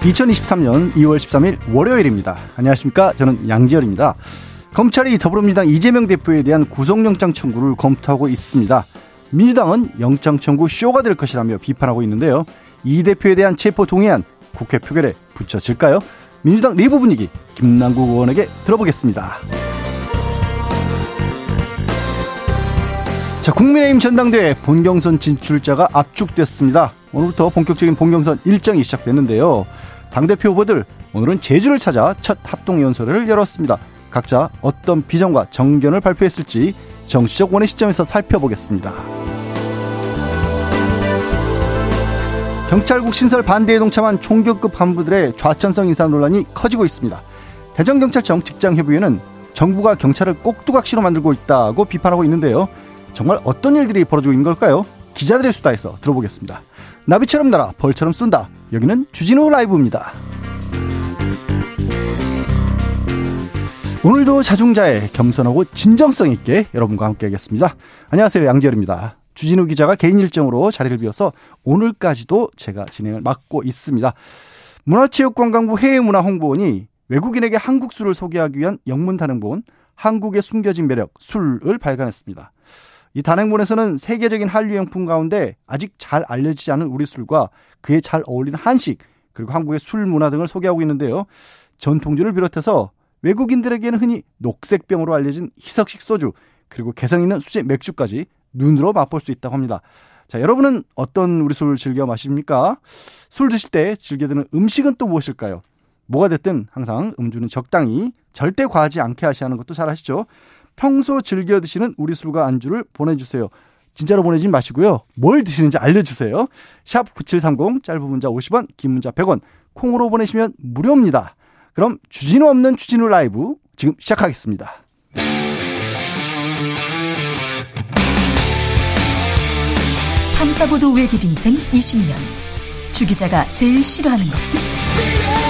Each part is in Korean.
2023년 2월 13일 월요일입니다. 안녕하십니까? 저는 양지열입니다. 검찰이 더불어민주당 이재명 대표에 대한 구속영장 청구를 검토하고 있습니다. 민주당은 영장 청구 쇼가 될 것이라며 비판하고 있는데요. 이 대표에 대한 체포 동의안 국회 표결에 붙여질까요? 민주당 내부 분위기 김남국 의원에게 들어보겠습니다. 자, 국민의힘 전당대회 본경선 진출자가 압축됐습니다. 오늘부터 본격적인 본경선 일정이 시작됐는데요. 당대표 후보들 오늘은 제주를 찾아 첫 합동연설을 열었습니다. 각자 어떤 비전과 정견을 발표했을지 정치적 원의 시점에서 살펴보겠습니다. 경찰국 신설 반대에 동참한 총격급 간부들의 좌천성 인사 논란이 커지고 있습니다. 대전경찰청 직장협의회는 정부가 경찰을 꼭두각시로 만들고 있다고 비판하고 있는데요. 정말 어떤 일들이 벌어지고 있는 걸까요? 기자들의 수다에서 들어보겠습니다. 나비처럼 날아 벌처럼 쏜다. 여기는 주진우 라이브입니다. 오늘도 자중자의 겸손하고 진정성 있게 여러분과 함께 하겠습니다. 안녕하세요. 양지열입니다. 주진우 기자가 개인 일정으로 자리를 비워서 오늘까지도 제가 진행을 맡고 있습니다. 문화체육관광부 해외문화홍보원이 외국인에게 한국 술을 소개하기 위한 영문 단행본 한국의 숨겨진 매력 술을 발간했습니다. 이 단행본에서는 세계적인 한류용품 가운데 아직 잘 알려지지 않은 우리 술과 그에 잘 어울리는 한식 그리고 한국의 술 문화 등을 소개하고 있는데요. 전통주를 비롯해서 외국인들에게는 흔히 녹색병으로 알려진 희석식 소주 그리고 개성 있는 수제 맥주까지 눈으로 맛볼 수 있다고 합니다. 자, 여러분은 어떤 우리 술을 즐겨 마십니까? 술 드실 때 즐겨 드는 음식은 또 무엇일까요? 뭐가 됐든 항상 음주는 적당히 절대 과하지 않게 하시는 것도 잘 아시죠? 평소 즐겨 드시는 우리 술과 안주를 보내주세요. 진짜로 보내지 마시고요. 뭘 드시는지 알려주세요. 샵 9730 짧은 문자 50원 긴 문자 100원 콩으로 보내시면 무료입니다. 그럼 주진우 없는 주진우 라이브 지금 시작하겠습니다. 탐사보도 외길 인생 20년 주 기자가 제일 싫어하는 것은?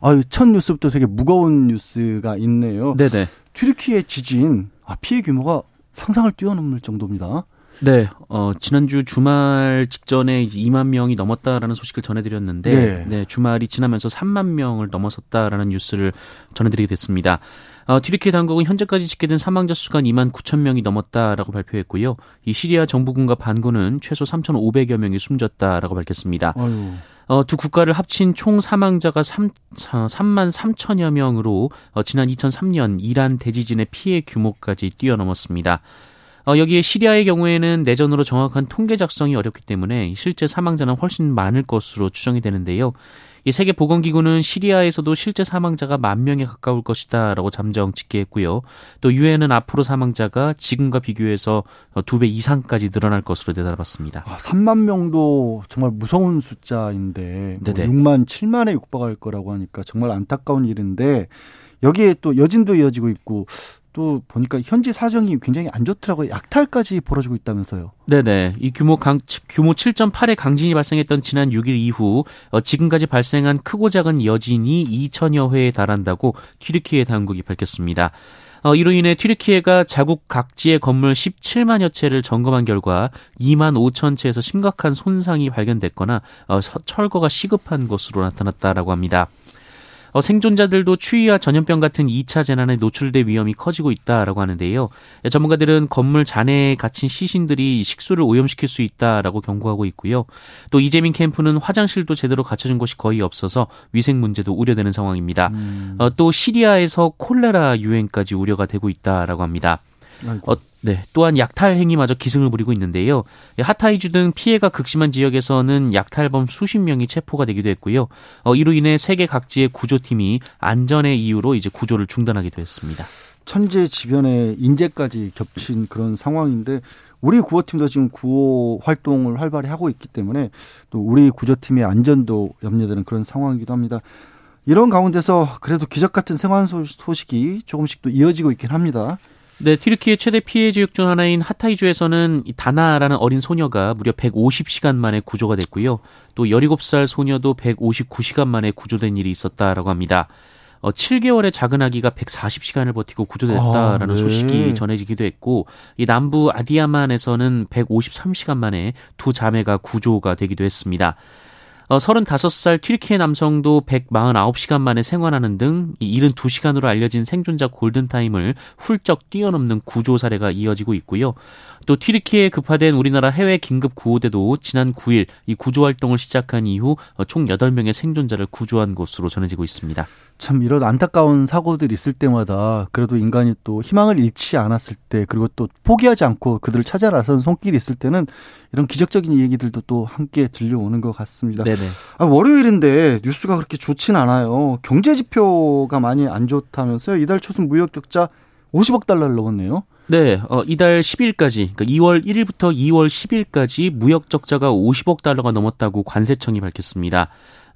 아유, 첫 뉴스부터 되게 무거운 뉴스가 있네요. 네네. 튀르키의 지진, 아, 피해 규모가 상상을 뛰어넘을 정도입니다. 네, 어, 지난주 주말 직전에 이제 2만 명이 넘었다라는 소식을 전해드렸는데, 네. 네, 주말이 지나면서 3만 명을 넘어섰다라는 뉴스를 전해드리게 됐습니다. 어, 튀르키 당국은 현재까지 집계된 사망자 수가 2만 9천 명이 넘었다라고 발표했고요. 이 시리아 정부군과 반군은 최소 3,500여 명이 숨졌다라고 밝혔습니다. 어, 두 국가를 합친 총 사망자가 3, 3만 3천여 명으로 어, 지난 2003년 이란 대지진의 피해 규모까지 뛰어넘었습니다. 어, 여기에 시리아의 경우에는 내전으로 정확한 통계 작성이 어렵기 때문에 실제 사망자는 훨씬 많을 것으로 추정이 되는데요. 이 세계 보건기구는 시리아에서도 실제 사망자가 만 명에 가까울 것이다라고 잠정 집계했고요. 또 유엔은 앞으로 사망자가 지금과 비교해서 두 배 이상까지 늘어날 것으로 내다봤습니다. 아, 3만 명도 정말 무서운 숫자인데 뭐 6만 7만에 육박할 거라고 하니까 정말 안타까운 일인데 여기에 또 여진도 이어지고 있고 또 보니까 현지 사정이 굉장히 안 좋더라고요. 약탈까지 벌어지고 있다면서요. 네네. 이 규모 강, 규모 7.8의 강진이 발생했던 지난 6일 이후 어, 지금까지 발생한 크고 작은 여진이 2천여 회에 달한다고 튀르키예 당국이 밝혔습니다. 어, 이로 인해 튀르키예가 자국 각지의 건물 17만여 채를 점검한 결과 2만 5천 채에서 심각한 손상이 발견됐거나 어, 철거가 시급한 것으로 나타났다라고 합니다. 어, 생존자들도 추위와 전염병 같은 2차 재난에 노출될 위험이 커지고 있다라고 하는데요. 예, 전문가들은 건물 잔해에 갇힌 시신들이 식수를 오염시킬 수 있다라고 경고하고 있고요. 또 이재민 캠프는 화장실도 제대로 갖춰진 곳이 거의 없어서 위생 문제도 우려되는 상황입니다. 음. 어, 또 시리아에서 콜레라 유행까지 우려가 되고 있다라고 합니다. 어, 네. 또한 약탈 행위마저 기승을 부리고 있는데요. 하타이주 등 피해가 극심한 지역에서는 약탈범 수십 명이 체포가 되기도 했고요. 어, 이로 인해 세계 각지의 구조팀이 안전의 이유로 이제 구조를 중단하기도 했습니다. 천재지변에 인재까지 겹친 그런 상황인데 우리 구호팀도 지금 구호 활동을 활발히 하고 있기 때문에 또 우리 구조팀의 안전도 염려되는 그런 상황이기도 합니다. 이런 가운데서 그래도 기적 같은 생활 소식이 조금씩 또 이어지고 있긴 합니다. 네, 튀르키의 최대 피해 지역 중 하나인 하타이주에서는 다나라는 어린 소녀가 무려 150시간 만에 구조가 됐고요. 또 17살 소녀도 159시간 만에 구조된 일이 있었다라고 합니다. 어, 7개월의 작은 아기가 140시간을 버티고 구조됐다라는 아, 네. 소식이 전해지기도 했고 이 남부 아디아만에서는 153시간 만에 두 자매가 구조가 되기도 했습니다. 어, 35살 튀르키예 남성도 149시간 만에 생활하는 등 72시간으로 알려진 생존자 골든타임을 훌쩍 뛰어넘는 구조 사례가 이어지고 있고요. 또 튀르키예에 급파된 우리나라 해외 긴급 구호대도 지난 9일 이 구조 활동을 시작한 이후 총 8명의 생존자를 구조한 것으로 전해지고 있습니다. 참 이런 안타까운 사고들이 있을 때마다 그래도 인간이 또 희망을 잃지 않았을 때 그리고 또 포기하지 않고 그들을 찾아 나선 손길이 있을 때는 이런 기적적인 얘기들도 또 함께 들려오는 것 같습니다. 네네. 아, 월요일인데 뉴스가 그렇게 좋진 않아요. 경제 지표가 많이 안 좋다면서요. 이달 초순 무역 적자 50억 달러를 넘었네요. 네, 어, 이달 10일까지, 그러니까 2월 1일부터 2월 10일까지 무역 적자가 50억 달러가 넘었다고 관세청이 밝혔습니다.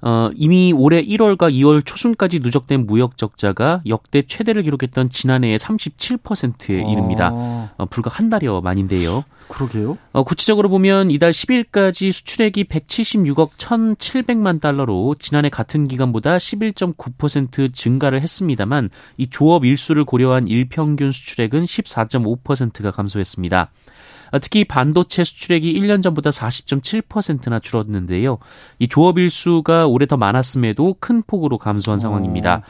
어, 이미 올해 1월과 2월 초순까지 누적된 무역 적자가 역대 최대를 기록했던 지난해의 37%에 이릅니다. 아. 어, 불과 한 달여 만인데요. 그러게요. 어, 구체적으로 보면 이달 10일까지 수출액이 176억 1,700만 달러로 지난해 같은 기간보다 11.9% 증가를 했습니다만 이 조업 일수를 고려한 일평균 수출액은 14.5%가 감소했습니다. 아, 특히 반도체 수출액이 1년 전보다 40.7%나 줄었는데요. 이 조업 일수가 올해 더 많았음에도 큰 폭으로 감소한 어. 상황입니다.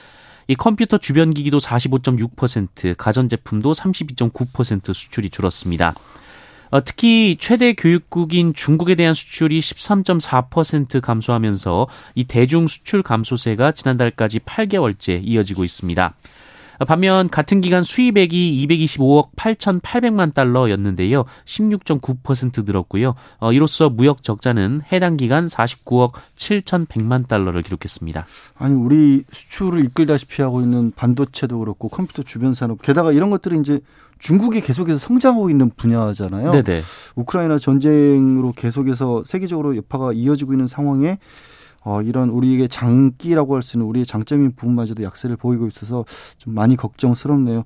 이 컴퓨터 주변 기기도 45.6%, 가전제품도 32.9% 수출이 줄었습니다. 어, 특히 최대 교육국인 중국에 대한 수출이 13.4% 감소하면서 이 대중 수출 감소세가 지난달까지 8개월째 이어지고 있습니다. 반면 같은 기간 수입액이 225억 8,800만 달러였는데요. 16.9% 늘었고요. 어, 이로써 무역 적자는 해당 기간 49억 7,100만 달러를 기록했습니다. 아니 우리 수출을 이끌다시피 하고 있는 반도체도 그렇고 컴퓨터 주변 산업 게다가 이런 것들이 이제 중국이 계속해서 성장하고 있는 분야잖아요. 네네. 우크라이나 전쟁으로 계속해서 세계적으로 여파가 이어지고 있는 상황에 어, 이런 우리에게 장기라고 할 수 있는 우리의 장점인 부분마저도 약세를 보이고 있어서 좀 많이 걱정스럽네요.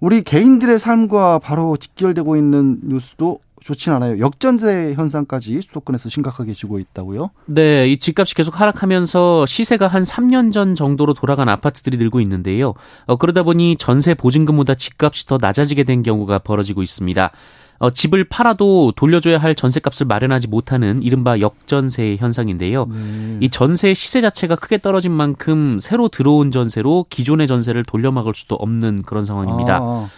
우리 개인들의 삶과 바로 직결되고 있는 뉴스도 좋진 않아요. 역전세 현상까지 수도권에서 심각하게 지고 있다고요? 네, 이 집값이 계속 하락하면서 시세가 한 3년 전 정도로 돌아간 아파트들이 늘고 있는데요. 어, 그러다 보니 전세 보증금보다 집값이 더 낮아지게 된 경우가 벌어지고 있습니다. 어, 집을 팔아도 돌려줘야 할 전세값을 마련하지 못하는 이른바 역전세 현상인데요. 네. 이 전세 시세 자체가 크게 떨어진 만큼 새로 들어온 전세로 기존의 전세를 돌려막을 수도 없는 그런 상황입니다. 아.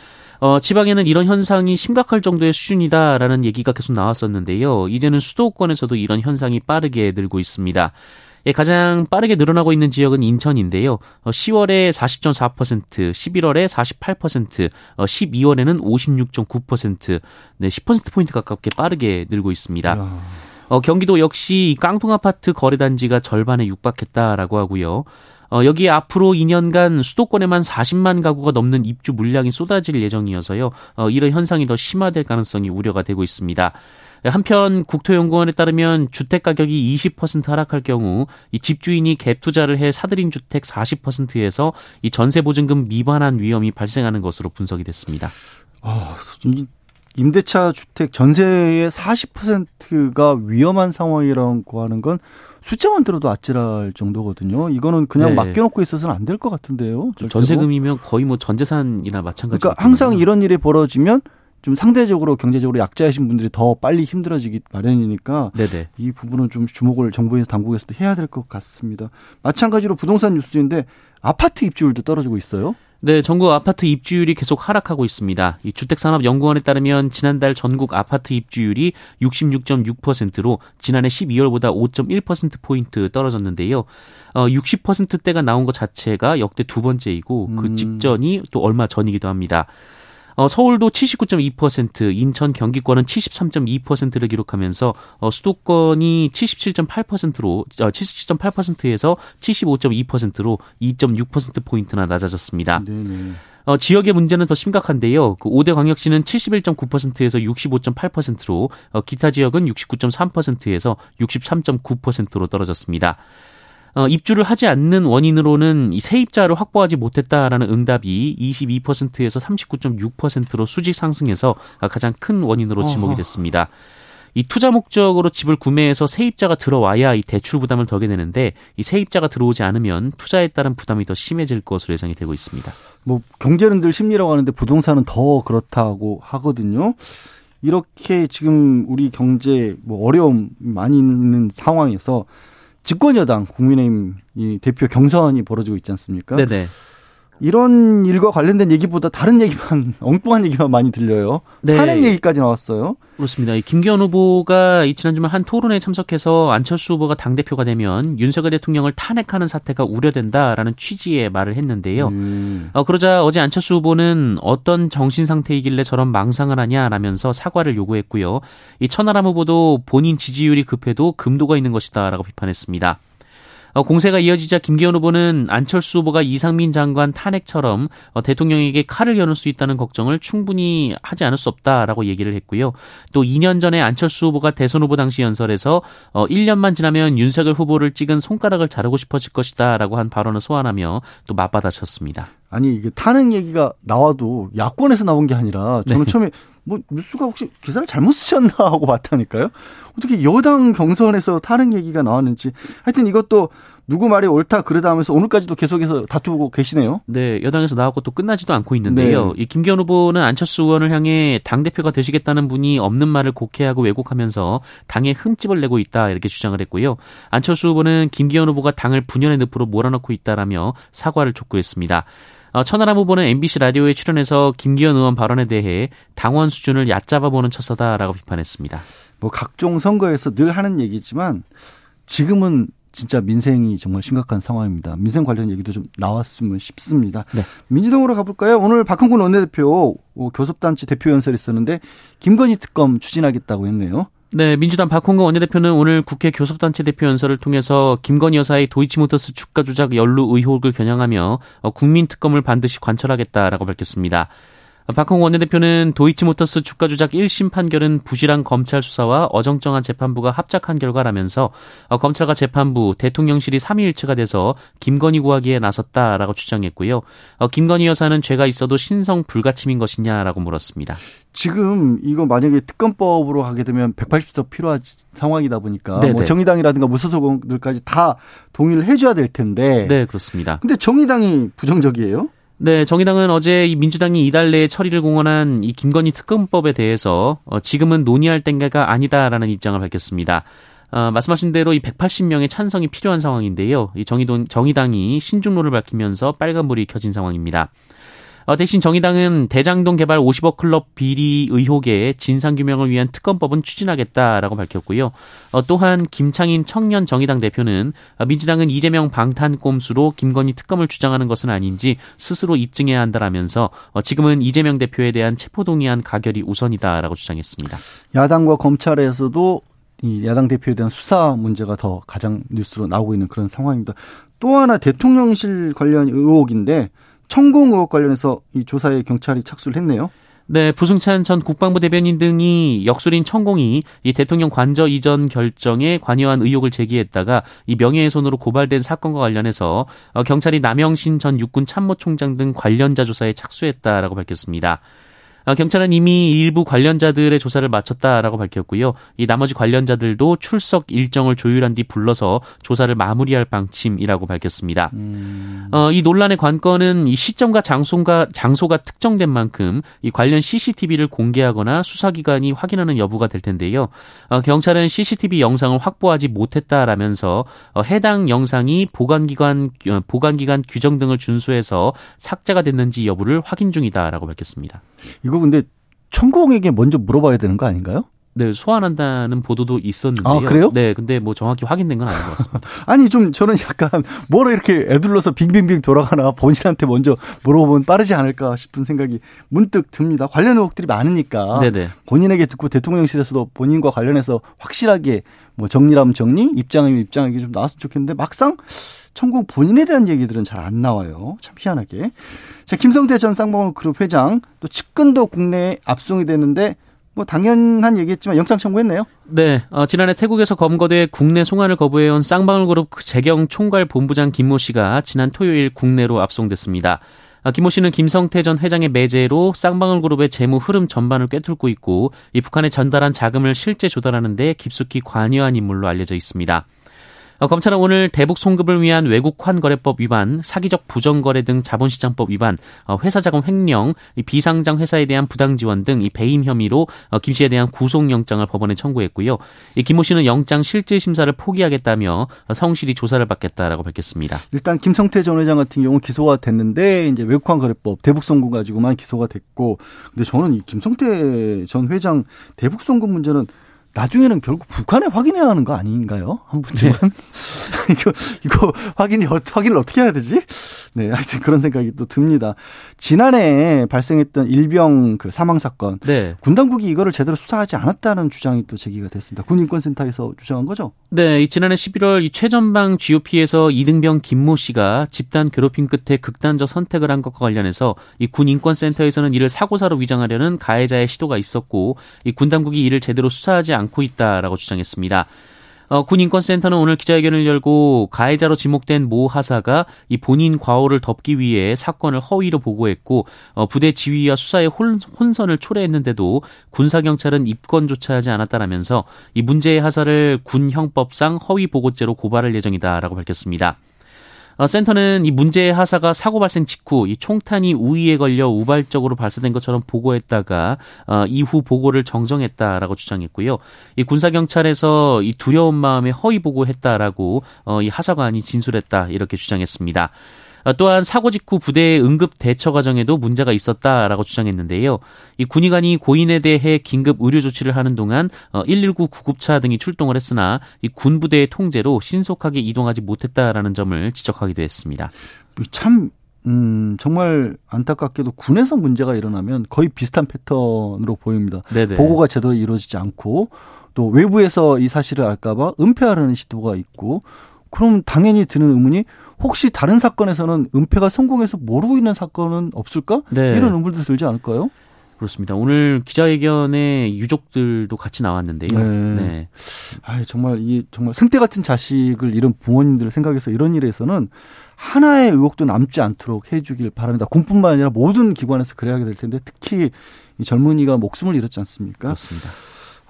어, 지방에는 이런 현상이 심각할 정도의 수준이다라는 얘기가 계속 나왔었는데요. 이제는 수도권에서도 이런 현상이 빠르게 늘고 있습니다. 예, 가장 빠르게 늘어나고 있는 지역은 인천인데요. 어, 10월에 40.4%, 11월에 48%, 어, 12월에는 56.9%, 네, 10%포인트 가깝게 빠르게 늘고 있습니다. 어, 경기도 역시 깡통 아파트 거래 단지가 절반에 육박했다라고 하고요. 어, 여기에 앞으로 2년간 수도권에만 40만 가구가 넘는 입주 물량이 쏟아질 예정이어서요. 어, 이런 현상이 더 심화될 가능성이 우려가 되고 있습니다. 한편 국토연구원에 따르면 주택 가격이 20% 하락할 경우 이 집주인이 갭 투자를 해 사들인 주택 40%에서 이 전세 보증금 미반환 위험이 발생하는 것으로 분석이 됐습니다. 아, 임대차 주택 전세의 40%가 위험한 상황이라고 하는 건 숫자만 들어도 아찔할 정도거든요. 이거는 그냥 네. 맡겨놓고 있어서는 안 될 것 같은데요. 절대로. 전세금이면 거의 뭐 전재산이나 마찬가지. 그러니까 항상 이런 일이 벌어지면 좀 상대적으로 경제적으로 약자이신 분들이 더 빨리 힘들어지기 마련이니까 네네. 이 부분은 좀 주목을 정부에서 당국에서도 해야 될 것 같습니다. 마찬가지로 부동산 뉴스인데 아파트 입주율도 떨어지고 있어요. 네, 전국 아파트 입주율이 계속 하락하고 있습니다. 이 주택산업연구원에 따르면 지난달 전국 아파트 입주율이 66.6%로 지난해 12월보다 5.1%포인트 떨어졌는데요. 어, 60%대가 나온 것 자체가 역대 두 번째이고 그 음. 직전이 또 얼마 전이기도 합니다. 어, 서울도 79.2%, 인천, 경기권은 73.2%를 기록하면서 어, 수도권이 77.8%로 어, 77.8%에서 75.2%로 2.6% 포인트나 낮아졌습니다. 네네. 어, 지역의 문제는 더 심각한데요. 그 5대 광역시는 71.9%에서 65.8%로 어, 기타 지역은 69.3%에서 63.9%로 떨어졌습니다. 어, 입주를 하지 않는 원인으로는 이 세입자를 확보하지 못했다라는 응답이 22%에서 39.6%로 수직 상승해서 가장 큰 원인으로 지목이 됐습니다. 이 투자 목적으로 집을 구매해서 세입자가 들어와야 이 대출 부담을 덜게 되는데 이 세입자가 들어오지 않으면 투자에 따른 부담이 더 심해질 것으로 예상이 되고 있습니다. 뭐 경제는 늘 심리라고 하는데 부동산은 더 그렇다고 하거든요. 이렇게 지금 우리 경제 뭐 어려움 많이 있는 상황에서 집권 여당 국민의힘 이 대표 경선이 벌어지고 있지 않습니까? 네네. 이런 일과 관련된 얘기보다 다른 얘기만 엉뚱한 얘기만 많이 들려요. 네. 탄핵 얘기까지 나왔어요. 그렇습니다. 김기현 후보가 지난 주말 한 토론회에 참석해서 안철수 후보가 당 대표가 되면 윤석열 대통령을 탄핵하는 사태가 우려된다라는 취지의 말을 했는데요. 음. 어, 그러자 어제 안철수 후보는 어떤 정신 상태이길래 저런 망상을 하냐라면서 사과를 요구했고요. 이 천하람 후보도 본인 지지율이 급해도 금도가 있는 것이다라고 비판했습니다. 어, 공세가 이어지자 김기현 후보는 안철수 후보가 이상민 장관 탄핵처럼 어, 대통령에게 칼을 겨눌 수 있다는 걱정을 충분히 하지 않을 수 없다라고 얘기를 했고요. 또 2년 전에 안철수 후보가 대선 후보 당시 연설에서 1년만 어, 지나면 윤석열 후보를 찍은 손가락을 자르고 싶어질 것이다라고 한 발언을 소환하며 또 맞받아쳤습니다. 아니 이게 탄핵 얘기가 나와도 야권에서 나온 게 아니라 저는 네. 처음에 뭐 뉴스가 혹시 기사를 잘못 쓰셨나 하고 봤다니까요. 어떻게 여당 경선에서 탄핵 얘기가 나왔는지 하여튼 이것도 누구 말이 옳다 그러다 하면서 오늘까지도 계속해서 다투고 계시네요. 네, 여당에서 나왔고 또 끝나지도 않고 있는데요. 네. 이 김기현 후보는 안철수 의원을 향해 당 대표가 되시겠다는 분이 없는 말을 곡해하고 왜곡하면서 당에 흠집을 내고 있다 이렇게 주장을 했고요. 안철수 후보는 김기현 후보가 당을 분열의 늪으로 몰아넣고 있다라며 사과를 촉구했습니다. 어, 천하람 후보는 MBC 라디오에 출연해서 김기현 의원 발언에 대해 당원 수준을 얕잡아보는 처사다라고 비판했습니다. 뭐 각종 선거에서 늘 하는 얘기지만 지금은 진짜 민생이 정말 심각한 상황입니다. 민생 관련 얘기도 좀 나왔으면 싶습니다. 네. 민주당으로 가볼까요? 오늘 박홍근 원내대표 교섭단체 대표 연설이 있었는데 김건희 특검 추진하겠다고 했네요. 네, 민주당 박홍근 원내대표는 오늘 국회 교섭단체 대표 연설을 통해서 김건희 여사의 도이치모터스 주가 조작 연루 의혹을 겨냥하며 어, 국민 특검을 반드시 관철하겠다라고 밝혔습니다. 박홍 원내대표는 도이치모터스 주가 조작 1심 판결은 부실한 검찰 수사와 어정쩡한 재판부가 합작한 결과라면서 어, 검찰과 재판부, 대통령실이 삼위일체가 돼서 김건희 구하기에 나섰다라고 주장했고요. 어, 김건희 여사는 죄가 있어도 신성 불가침인 것이냐라고 물었습니다. 지금 이거 만약에 특검법으로 하게 되면 180석 필요한 상황이다 보니까. 뭐 정의당이라든가 무소속들까지 다 동의를 해줘야 될 텐데. 네, 그렇습니다. 근데 정의당이 부정적이에요? 네, 정의당은 어제 이 민주당이 이달 내에 처리를 공언한 이 김건희 특검법에 대해서 어, 지금은 논의할 땐가 아니다라는 입장을 밝혔습니다. 어, 말씀하신 대로 이 180명의 찬성이 필요한 상황인데요. 이 정의동, 정의당이 신중로를 밝히면서 빨간불이 켜진 상황입니다. 어, 대신 정의당은 대장동 개발 50억 클럽 비리 의혹의 진상 규명을 위한 특검법은 추진하겠다라고 밝혔고요. 어, 또한 김창인 청년 정의당 대표는 어, 민주당은 이재명 방탄 꼼수로 김건희 특검을 주장하는 것은 아닌지 스스로 입증해야 한다라면서 어, 지금은 이재명 대표에 대한 체포동의안 가결이 우선이다라고 주장했습니다. 야당과 검찰에서도 이 야당 대표에 대한 수사 문제가 더 가장 뉴스로 나오고 있는 그런 상황입니다. 또 하나 대통령실 관련 의혹인데 천공 의혹 관련해서 이 조사에 경찰이 착수를 했네요. 네, 부승찬 전 국방부 대변인 등이 역술인 천공이 이 대통령 관저 이전 결정에 관여한 의혹을 제기했다가 이 명예훼손으로 고발된 사건과 관련해서 어, 경찰이 남영신 전 육군 참모총장 등 관련자 조사에 착수했다라고 밝혔습니다. 어, 경찰은 이미 일부 관련자들의 조사를 마쳤다라고 밝혔고요. 이 나머지 관련자들도 출석 일정을 조율한 뒤 불러서 조사를 마무리할 방침이라고 밝혔습니다. 음. 어, 이 논란의 관건은 이 시점과 장소가 장소가 특정된 만큼 이 관련 CCTV를 공개하거나 수사기관이 확인하는 여부가 될 텐데요. 어, 경찰은 CCTV 영상을 확보하지 못했다라면서 어, 해당 영상이 보관기관 어, 보관기관 규정 등을 준수해서 삭제가 됐는지 여부를 확인 중이다라고 밝혔습니다. 이거 근데 천공에게 먼저 물어봐야 되는 거 아닌가요? 네, 소환한다는 보도도 있었는데요. 아, 그래요? 네, 근데 뭐 정확히 확인된 건 아닌 것 같습니다. 아니, 좀 저는 약간 뭐로 이렇게 애둘러서 빙빙빙 돌아가나 본인한테 먼저 물어보면 빠르지 않을까 싶은 생각이 문득 듭니다. 관련 의혹들이 많으니까 네네. 본인에게 듣고 대통령실에서도 본인과 관련해서 확실하게 뭐 정리라면 정리, 입장이면 입장하기 좀 나왔으면 좋겠는데 막상 천공 본인에 대한 얘기들은 잘 안 나와요. 참 희한하게. 자, 김성태 전 쌍방울 그룹 회장 또 측근도 국내에 압송이 됐는데 뭐 당연한 얘기했지만 영장 청구했네요. 네, 어, 지난해 태국에서 검거돼 국내 송환을 거부해온 쌍방울그룹 재경 총괄 본부장 김모 씨가 지난 토요일 국내로 압송됐습니다. 아, 김모 씨는 김성태 전 회장의 매제로 쌍방울그룹의 재무 흐름 전반을 꿰뚫고 있고 이 북한에 전달한 자금을 실제 조달하는데 깊숙이 관여한 인물로 알려져 있습니다. 어, 검찰은 오늘 대북 송금을 위한 외국 환 거래법 위반, 사기적 부정거래 등 자본시장법 위반, 어, 회사자금 횡령, 비상장 회사에 대한 부당 지원 등 이 배임 혐의로 어, 김 씨에 대한 구속영장을 법원에 청구했고요. 이 김모 씨는 영장 실질 심사를 포기하겠다며 성실히 조사를 받겠다라고 밝혔습니다. 일단 김성태 전 회장 같은 경우 기소가 됐는데 이제 외국 환 거래법 대북 송금 가지고만 기소가 됐고, 근데 저는 이 김성태 전 회장 대북 송금 문제는 나중에는 결국 북한에 확인해야 하는 거 아닌가요? 한 번쯤은 네. 이거 이거 확인이 확인을 어떻게 해야 되지? 네, 하여튼 그런 생각이 또 듭니다. 지난해 발생했던 일병 그 사망 사건, 네. 군 당국이 이거를 제대로 수사하지 않았다는 주장이 또 제기가 됐습니다. 군인권센터에서 주장한 거죠? 네, 지난해 11월 이 최전방 GOP에서 이등병 김모 씨가 집단 괴롭힘 끝에 극단적 선택을 한 것과 관련해서 이 군인권센터에서는 이를 사고사로 위장하려는 가해자의 시도가 있었고 이 군 당국이 이를 제대로 수사하지 않고 있다라고 주장했습니다. 어, 군인권센터는 오늘 기자회견을 열고 가해자로 지목된 모 하사가 이 본인 과오를 덮기 위해 사건을 허위로 보고했고 어, 부대 지휘와 수사의 혼, 혼선을 초래했는데도 군사경찰은 입건조차 하지 않았다라면서 이 문제의 하사를 군 형법상 허위 보고죄로 고발할 예정이다라고 밝혔습니다. 어, 센터는 이 문제의 하사가 사고 발생 직후 이 총탄이 우위에 걸려 우발적으로 발사된 것처럼 보고했다가 어, 이후 보고를 정정했다라고 주장했고요. 이 군사 경찰에서 이 두려운 마음에 허위 보고했다라고 어, 이 하사관이 진술했다 이렇게 주장했습니다. 어, 또한 사고 직후 부대의 응급 대처 과정에도 문제가 있었다라고 주장했는데요. 이 군의관이 고인에 대해 긴급 의료 조치를 하는 동안 119 어, 구급차 등이 출동을 했으나 이 군부대의 통제로 신속하게 이동하지 못했다라는 점을 지적하기도 했습니다. 참 음, 정말 안타깝게도 군에서 문제가 일어나면 거의 비슷한 패턴으로 보입니다. 네네. 보고가 제대로 이루어지지 않고 또 외부에서 이 사실을 알까봐 은폐하려는 시도가 있고 그럼 당연히 드는 의문이 혹시 다른 사건에서는 은폐가 성공해서 모르고 있는 사건은 없을까? 네. 이런 의문도 들지 않을까요? 그렇습니다. 오늘 기자회견에 유족들도 같이 나왔는데요. 네. 네. 아, 정말 이 정말 생태 같은 자식을 잃은 부모님들을 생각해서 이런 일에서는 하나의 의혹도 남지 않도록 해주길 바랍니다. 군뿐만 아니라 모든 기관에서 그래야 될 텐데 특히 이 젊은이가 목숨을 잃었지 않습니까? 그렇습니다.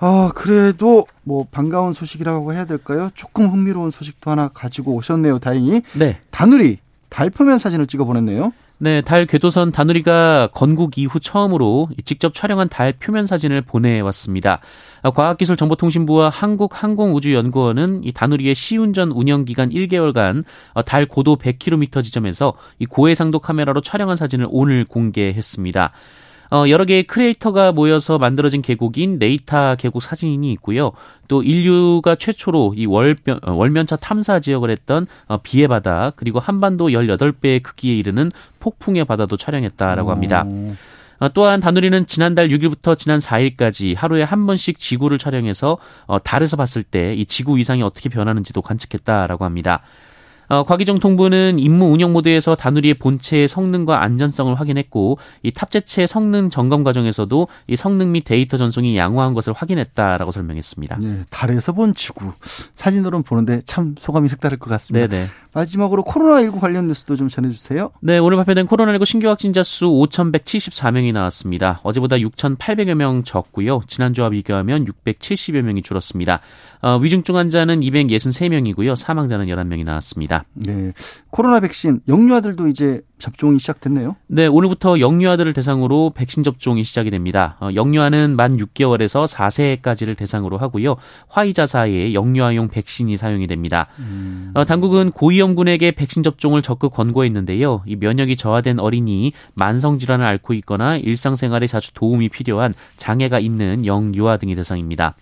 아, 그래도 뭐 반가운 소식이라고 해야 될까요? 조금 흥미로운 소식도 하나 가지고 오셨네요. 다행히. 네. 다누리 달 표면 사진을 찍어 보냈네요. 네, 달 궤도선 다누리가 건국 이후 처음으로 직접 촬영한 달 표면 사진을 보내왔습니다. 과학기술정보통신부와 한국항공우주연구원은 이 다누리의 시운전 운영 기간 1개월간 달 고도 100km 지점에서 이 고해상도 카메라로 촬영한 사진을 오늘 공개했습니다. 어, 여러 개의 크리에이터가 모여서 만들어진 계곡인 네이타 계곡 사진이 있고요. 또 인류가 최초로 이 월면, 어, 월면차 탐사 지역을 했던 어, 비의 바다 그리고 한반도 18배의 크기에 이르는 폭풍의 바다도 촬영했다라고 합니다. 어, 또한 다누리는 지난달 6일부터 지난 4일까지 하루에 한 번씩 지구를 촬영해서 어, 달에서 봤을 때 이 지구 이상이 어떻게 변하는지도 관측했다라고 합니다. 어, 과기정 통부는 임무 운영 모드에서 다누리의 본체의 성능과 안전성을 확인했고 이 탑재체 성능 점검 과정에서도 이 성능 및 데이터 전송이 양호한 것을 확인했다라고 설명했습니다. 네, 달에서 본 지구 사진으로는 보는데 참 소감이 색다를 것 같습니다. 네네. 마지막으로 코로나19 관련 뉴스도 좀 전해주세요. 네, 오늘 발표된 코로나19 신규 확진자 수 5,174명이 나왔습니다. 어제보다 6,800여 명 적고요. 지난주와 비교하면 670여 명이 줄었습니다. 어, 위중증 환자는 263명이고요. 사망자는 11명이 나왔습니다. 네. 코로나 백신 영유아들도 이제 접종이 시작됐네요. 네, 오늘부터 영유아들을 대상으로 백신 접종이 시작이 됩니다. 어, 영유아는 만 6개월에서 4세까지를 대상으로 하고요. 화이자 사이에 영유아용 백신이 사용이 됩니다. 음. 어, 당국은 고위험군에게 백신 접종을 적극 권고했는데요. 이 면역이 저하된 어린이, 만성 질환을 앓고 있거나 일상생활에 자주 도움이 필요한 장애가 있는 영유아 등이 대상입니다.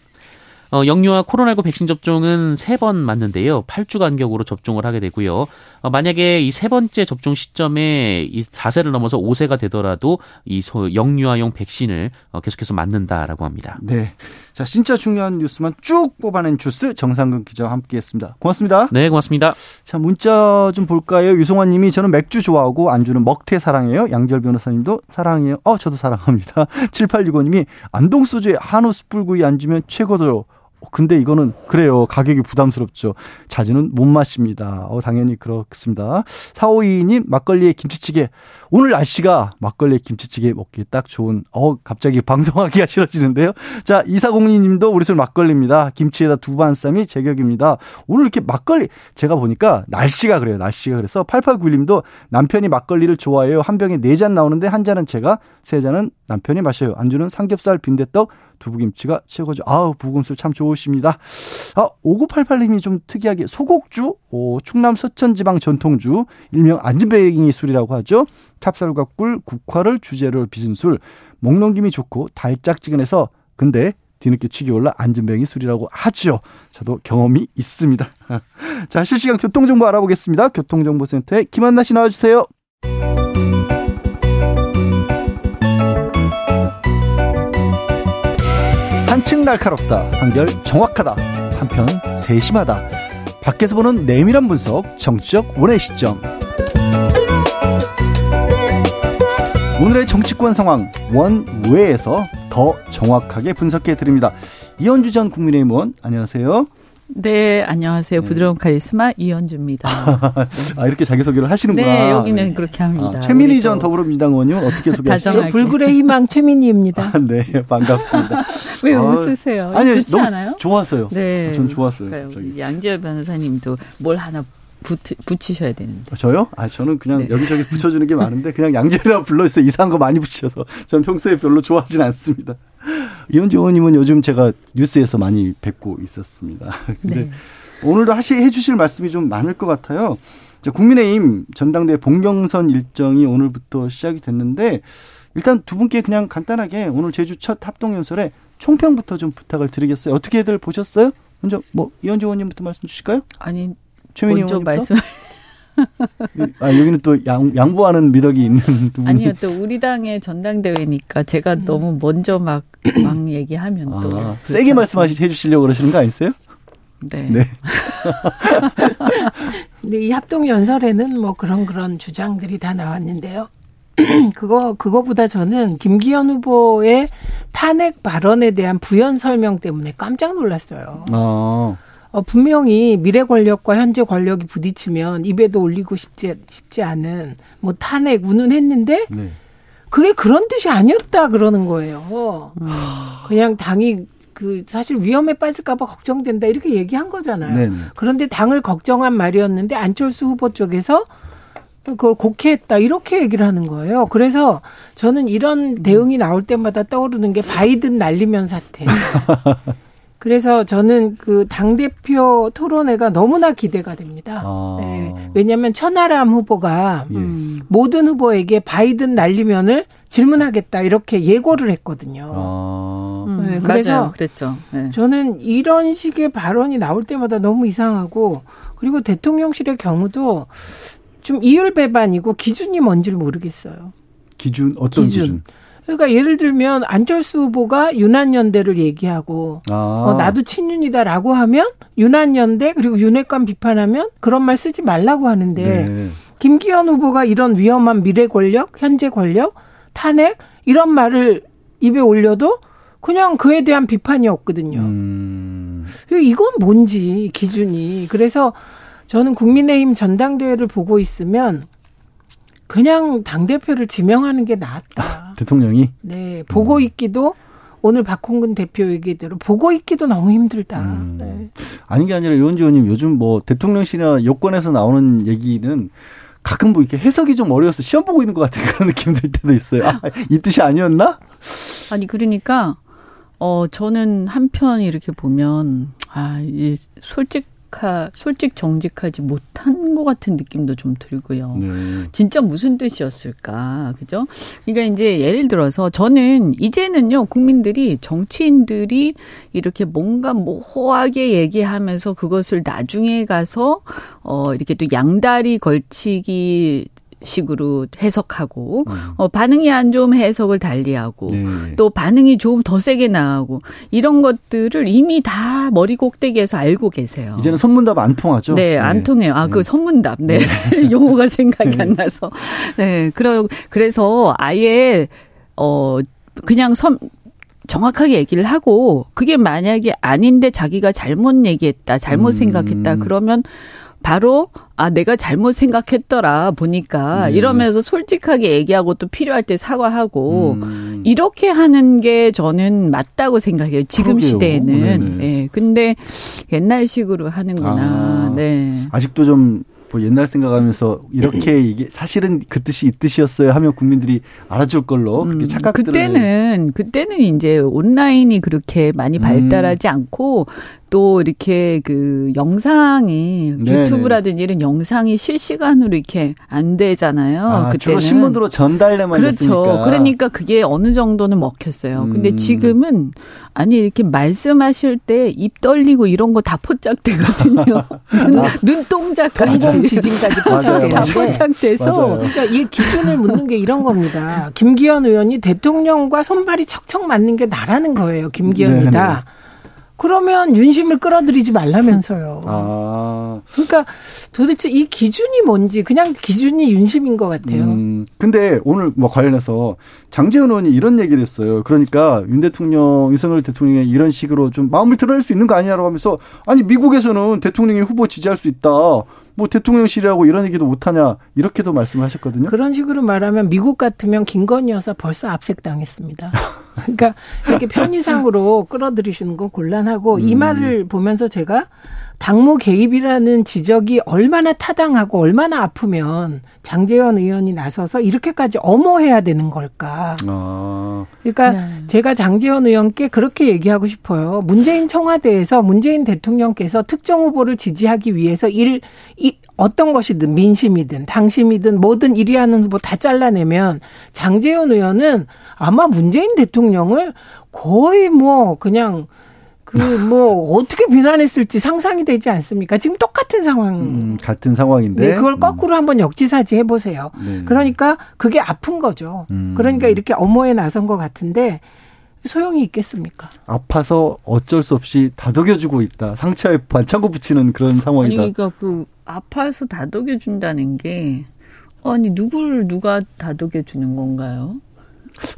어, 영유아 코로나19 백신 접종은 세 번 맞는데요. 8주 간격으로 접종을 하게 되고요. 어, 만약에 이 세 번째 접종 시점에 이 4세를 넘어서 5세가 되더라도 이 소, 영유아용 백신을 어, 계속해서 맞는다라고 합니다. 네. 자, 진짜 중요한 뉴스만 쭉 뽑아낸 주스 정상근 기자와 함께 했습니다. 고맙습니다. 네, 고맙습니다. 자, 문자 좀 볼까요? 유송환 님이 저는 맥주 좋아하고 안주는 먹태 사랑해요. 양절 변호사님도 사랑해요. 어, 저도 사랑합니다. 7865 님이 안동소주에 한우 숯불구이 안주면 최고죠. 근데 이거는 그래요. 가격이 부담스럽죠. 자주는 못 마십니다. 어, 당연히 그렇습니다. 4522님 막걸리에 김치찌개. 오늘 날씨가 막걸리에 김치찌개 먹기 딱 좋은 어 갑자기 방송하기가 싫어지는데요. 자, 2402님도 우리 술 막걸리입니다. 김치에다 두반 쌈이 제격입니다. 오늘 이렇게 막걸리 제가 보니까 날씨가 그래요. 날씨가 그래서 8891님도 남편이 막걸리를 좋아해요. 한 병에 네 잔 나오는데 한 잔은 제가 세 잔은 남편이 마셔요. 안주는 삼겹살 빈대떡 두부김치가 최고죠. 아우, 부금술 참 좋으십니다. 아, 5988님이 좀 특이하게 소곡주, 오, 충남 서천지방 전통주, 일명 안진뱅이 술이라고 하죠. 찹쌀과 꿀, 국화를 주재료로 빚은 술. 먹는 김이 좋고 달짝지근해서 근데 뒤늦게 취기 올라 안전뱅이 술이라고 하죠. 저도 경험이 있습니다. 자, 실시간 교통정보 알아보겠습니다. 교통정보센터에 김한나 씨 나와주세요. 한층 날카롭다. 한결 정확하다. 한편 세심하다. 밖에서 보는 내밀한 분석, 정치적 원의 시점. 오늘의 정치권 상황 원외에서 더 정확하게 분석해 드립니다. 이현주 전 국민의힘 의원 안녕하세요. 네, 안녕하세요. 네. 부드러운 카리스마 이현주입니다. 아, 이렇게 자기소개를 하시는구나. 네, 여기는 네. 그렇게 합니다. 아, 최민희 전 더불어민주당 의원요 어떻게 소개하시죠? 불굴의 희망 최민희입니다. 아, 네, 반갑습니다. 왜 아, 웃으세요? 아니, 좋지 너무 않아요? 좋았어요. 네. 전 좋았어요. 양지열 변호사님도 뭘 하나 붙, 붙이셔야 되는데. 아, 저요? 아, 저는 그냥 네. 여기저기 붙여주는 게 많은데 그냥 양재리라고 불러주세요. 이상한 거 많이 붙여서. 저는 평소에 별로 좋아하진 않습니다. 이현주 의원님은 요즘 제가 뉴스에서 많이 뵙고 있었습니다. 근데 네. 오늘도 하시, 해주실 말씀이 좀 많을 것 같아요. 국민의힘 전당대 본경선 일정이 오늘부터 시작이 됐는데 일단 두 분께 그냥 간단하게 오늘 제주 첫 합동연설에 총평부터 좀 부탁을 드리겠어요. 어떻게들 보셨어요? 먼저 뭐 이현주 의원님부터 말씀 주실까요? 아니 최민희 먼저 말씀. 아, 여기는 또 양, 양보하는 미덕이 있는 두 분이. 아니요, 또 우리 당의 전당대회니까 제가 음. 너무 먼저 막, 막 얘기하면 아, 또. 세게 말씀해 주시려고 그러시는 거 아니세요? 네. 네. 근데 이 합동연설에는 뭐 그런 그런 주장들이 다 나왔는데요. 그거, 그거보다 저는 김기현 후보의 탄핵 발언에 대한 부연 설명 때문에 깜짝 놀랐어요. 아. 어, 분명히 미래 권력과 현재 권력이 부딪히면 입에도 올리고 싶지 싶지 않은 뭐 탄핵 운운했는데 네. 그게 그런 뜻이 아니었다 그러는 거예요. 음. 그냥 당이 그 사실 위험에 빠질까봐 걱정된다 이렇게 얘기한 거잖아요. 네네. 그런데 당을 걱정한 말이었는데 안철수 후보 쪽에서 그걸 곡해했다 이렇게 얘기를 하는 거예요. 그래서 저는 이런 대응이 나올 때마다 떠오르는 게 바이든 날리면 사태. 그래서 저는 그 당대표 토론회가 너무나 기대가 됩니다. 아. 네. 왜냐하면 천하람 후보가 예. 음, 모든 후보에게 바이든 날리면을 질문하겠다 이렇게 예고를 했거든요. 아. 음, 네, 그래서 맞아요. 그랬죠. 네. 저는 이런 식의 발언이 나올 때마다 너무 이상하고 그리고 대통령실의 경우도 좀 이율 배반이고 기준이 뭔지를 모르겠어요. 기준 어떤 기준? 기준? 그러니까 예를 들면 안철수 후보가 유난연대를 얘기하고 아. 어, 나도 친윤이다라고 하면 유난연대 그리고 윤핵관 비판하면 그런 말 쓰지 말라고 하는데 네. 김기현 후보가 이런 위험한 미래 권력, 현재 권력, 탄핵 이런 말을 입에 올려도 그냥 그에 대한 비판이 없거든요. 음. 이건 뭔지 기준이 그래서 저는 국민의힘 전당대회를 보고 있으면 그냥 당 대표를 지명하는 게 낫다. 대통령이? 네, 보고 음. 있기도 오늘 박홍근 대표 얘기대로 보고 있기도 너무 힘들다. 음. 네. 아닌 게 아니라 의원지 의원님 요즘 뭐 대통령실이나 여권에서 나오는 얘기는 가끔 뭐 이렇게 해석이 좀 어려워서 시험 보고 있는 것 같은 그런 느낌 들 때도 있어요. 아, 이 뜻이 아니었나? 아니 그러니까 어 저는 한편 이렇게 보면 아 이 솔직 정직하, 솔직 정직하지 못한 것 같은 느낌도 좀 들고요. 네. 진짜 무슨 뜻이었을까, 그죠? 그러니까 이제 예를 들어서 저는 이제는요 국민들이 정치인들이 이렇게 뭔가 모호하게 얘기하면서 그것을 나중에 가서 어 이렇게 또 양다리 걸치기 식으로 해석하고 음. 어, 반응이 안 좋으면 해석을 달리하고 네. 또 반응이 좀 더 세게 나오고 이런 것들을 이미 다 머리 꼭대기에서 알고 계세요. 이제는 선문답 안 통하죠? 네, 안 네. 통해요. 아, 그 네. 선문답. 네. 네. 용어가 생각이 안 나서. 네. 그러, 그래서 아예 어 그냥 선 정확하게 얘기를 하고 그게 만약에 아닌데 자기가 잘못 얘기했다, 잘못 음. 생각했다 그러면 바로 아 내가 잘못 생각했더라 보니까 네. 이러면서 솔직하게 얘기하고 또 필요할 때 사과하고 음. 이렇게 하는 게 저는 맞다고 생각해요. 지금 그러게요. 시대에는. 예. 네, 근데 옛날식으로 하는구나. 아, 네. 아직도 좀 뭐 옛날 생각하면서 이렇게 이게 사실은 그 뜻이 이 뜻이었어요 하면 국민들이 알아줄 걸로 그렇게 음, 착각들을 그때는 그때는 이제 온라인이 그렇게 많이 발달하지 음. 않고 또 이렇게 그 영상이 네네. 유튜브라든지 이런 영상이 실시간으로 이렇게 안 되잖아요. 아, 그때는 주로 신문으로 전달내만 그렇죠. 됐으니까. 그러니까 그게 어느 정도는 먹혔어요. 음. 근데 지금은 아니 이렇게 말씀하실 때 입 떨리고 이런 거 다 포착되거든요. 눈, 아. 눈동자 동공 지진까지 포착돼요. 포착돼서 그러니까 이 기준을 묻는 게 이런 겁니다. 김기현 의원이 대통령과 손발이 척척 맞는 게 나라는 거예요. 김기현이다. 네네. 네. 그러면 윤심을 끌어들이지 말라면서요. 아. 그러니까 도대체 이 기준이 뭔지 그냥 기준이 윤심인 것 같아요. 음, 근데 오늘 뭐 관련해서 장재훈 의원이 이런 얘기를 했어요. 그러니까 윤 대통령, 윤석열 대통령이 이런 식으로 좀 마음을 드러낼 수 있는 거 아니냐라고 하면서 아니 미국에서는 대통령이 후보 지지할 수 있다. 뭐 대통령실이라고 이런 얘기도 못하냐 이렇게도 말씀하셨거든요. 그런 식으로 말하면 미국 같으면 김건희 여사 벌써 압색당했습니다. 그러니까 이렇게 편의상으로 끌어들이시는 건 곤란하고 음. 이 말을 보면서 제가 당무 개입이라는 지적이 얼마나 타당하고 얼마나 아프면 장재현 의원이 나서서 이렇게까지 엄호해야 되는 걸까. 아. 그러니까 네. 제가 장재현 의원께 그렇게 얘기하고 싶어요. 문재인 청와대에서 문재인 대통령께서 특정 후보를 지지하기 위해서 일, 이, 어떤 것이든 민심이든 당심이든 뭐든 1위 하는 후보 다 잘라내면 장재현 의원은 아마 문재인 대통령을 거의 뭐 그냥 그뭐 어떻게 비난했을지 상상이 되지 않습니까? 지금 똑같은 상황. 음, 같은 상황인데. 네, 그걸 거꾸로 음. 한번 역지사지 해보세요. 네. 그러니까 그게 아픈 거죠. 음. 그러니까 이렇게 엄호에 나선 것 같은데 소용이 있겠습니까? 아파서 어쩔 수 없이 다독여주고 있다. 상처에 반창고 붙이는 그런 상황이다. 아니, 그러니까 그 아파서 다독여준다는 게 아니 누구를 누가 다독여주는 건가요?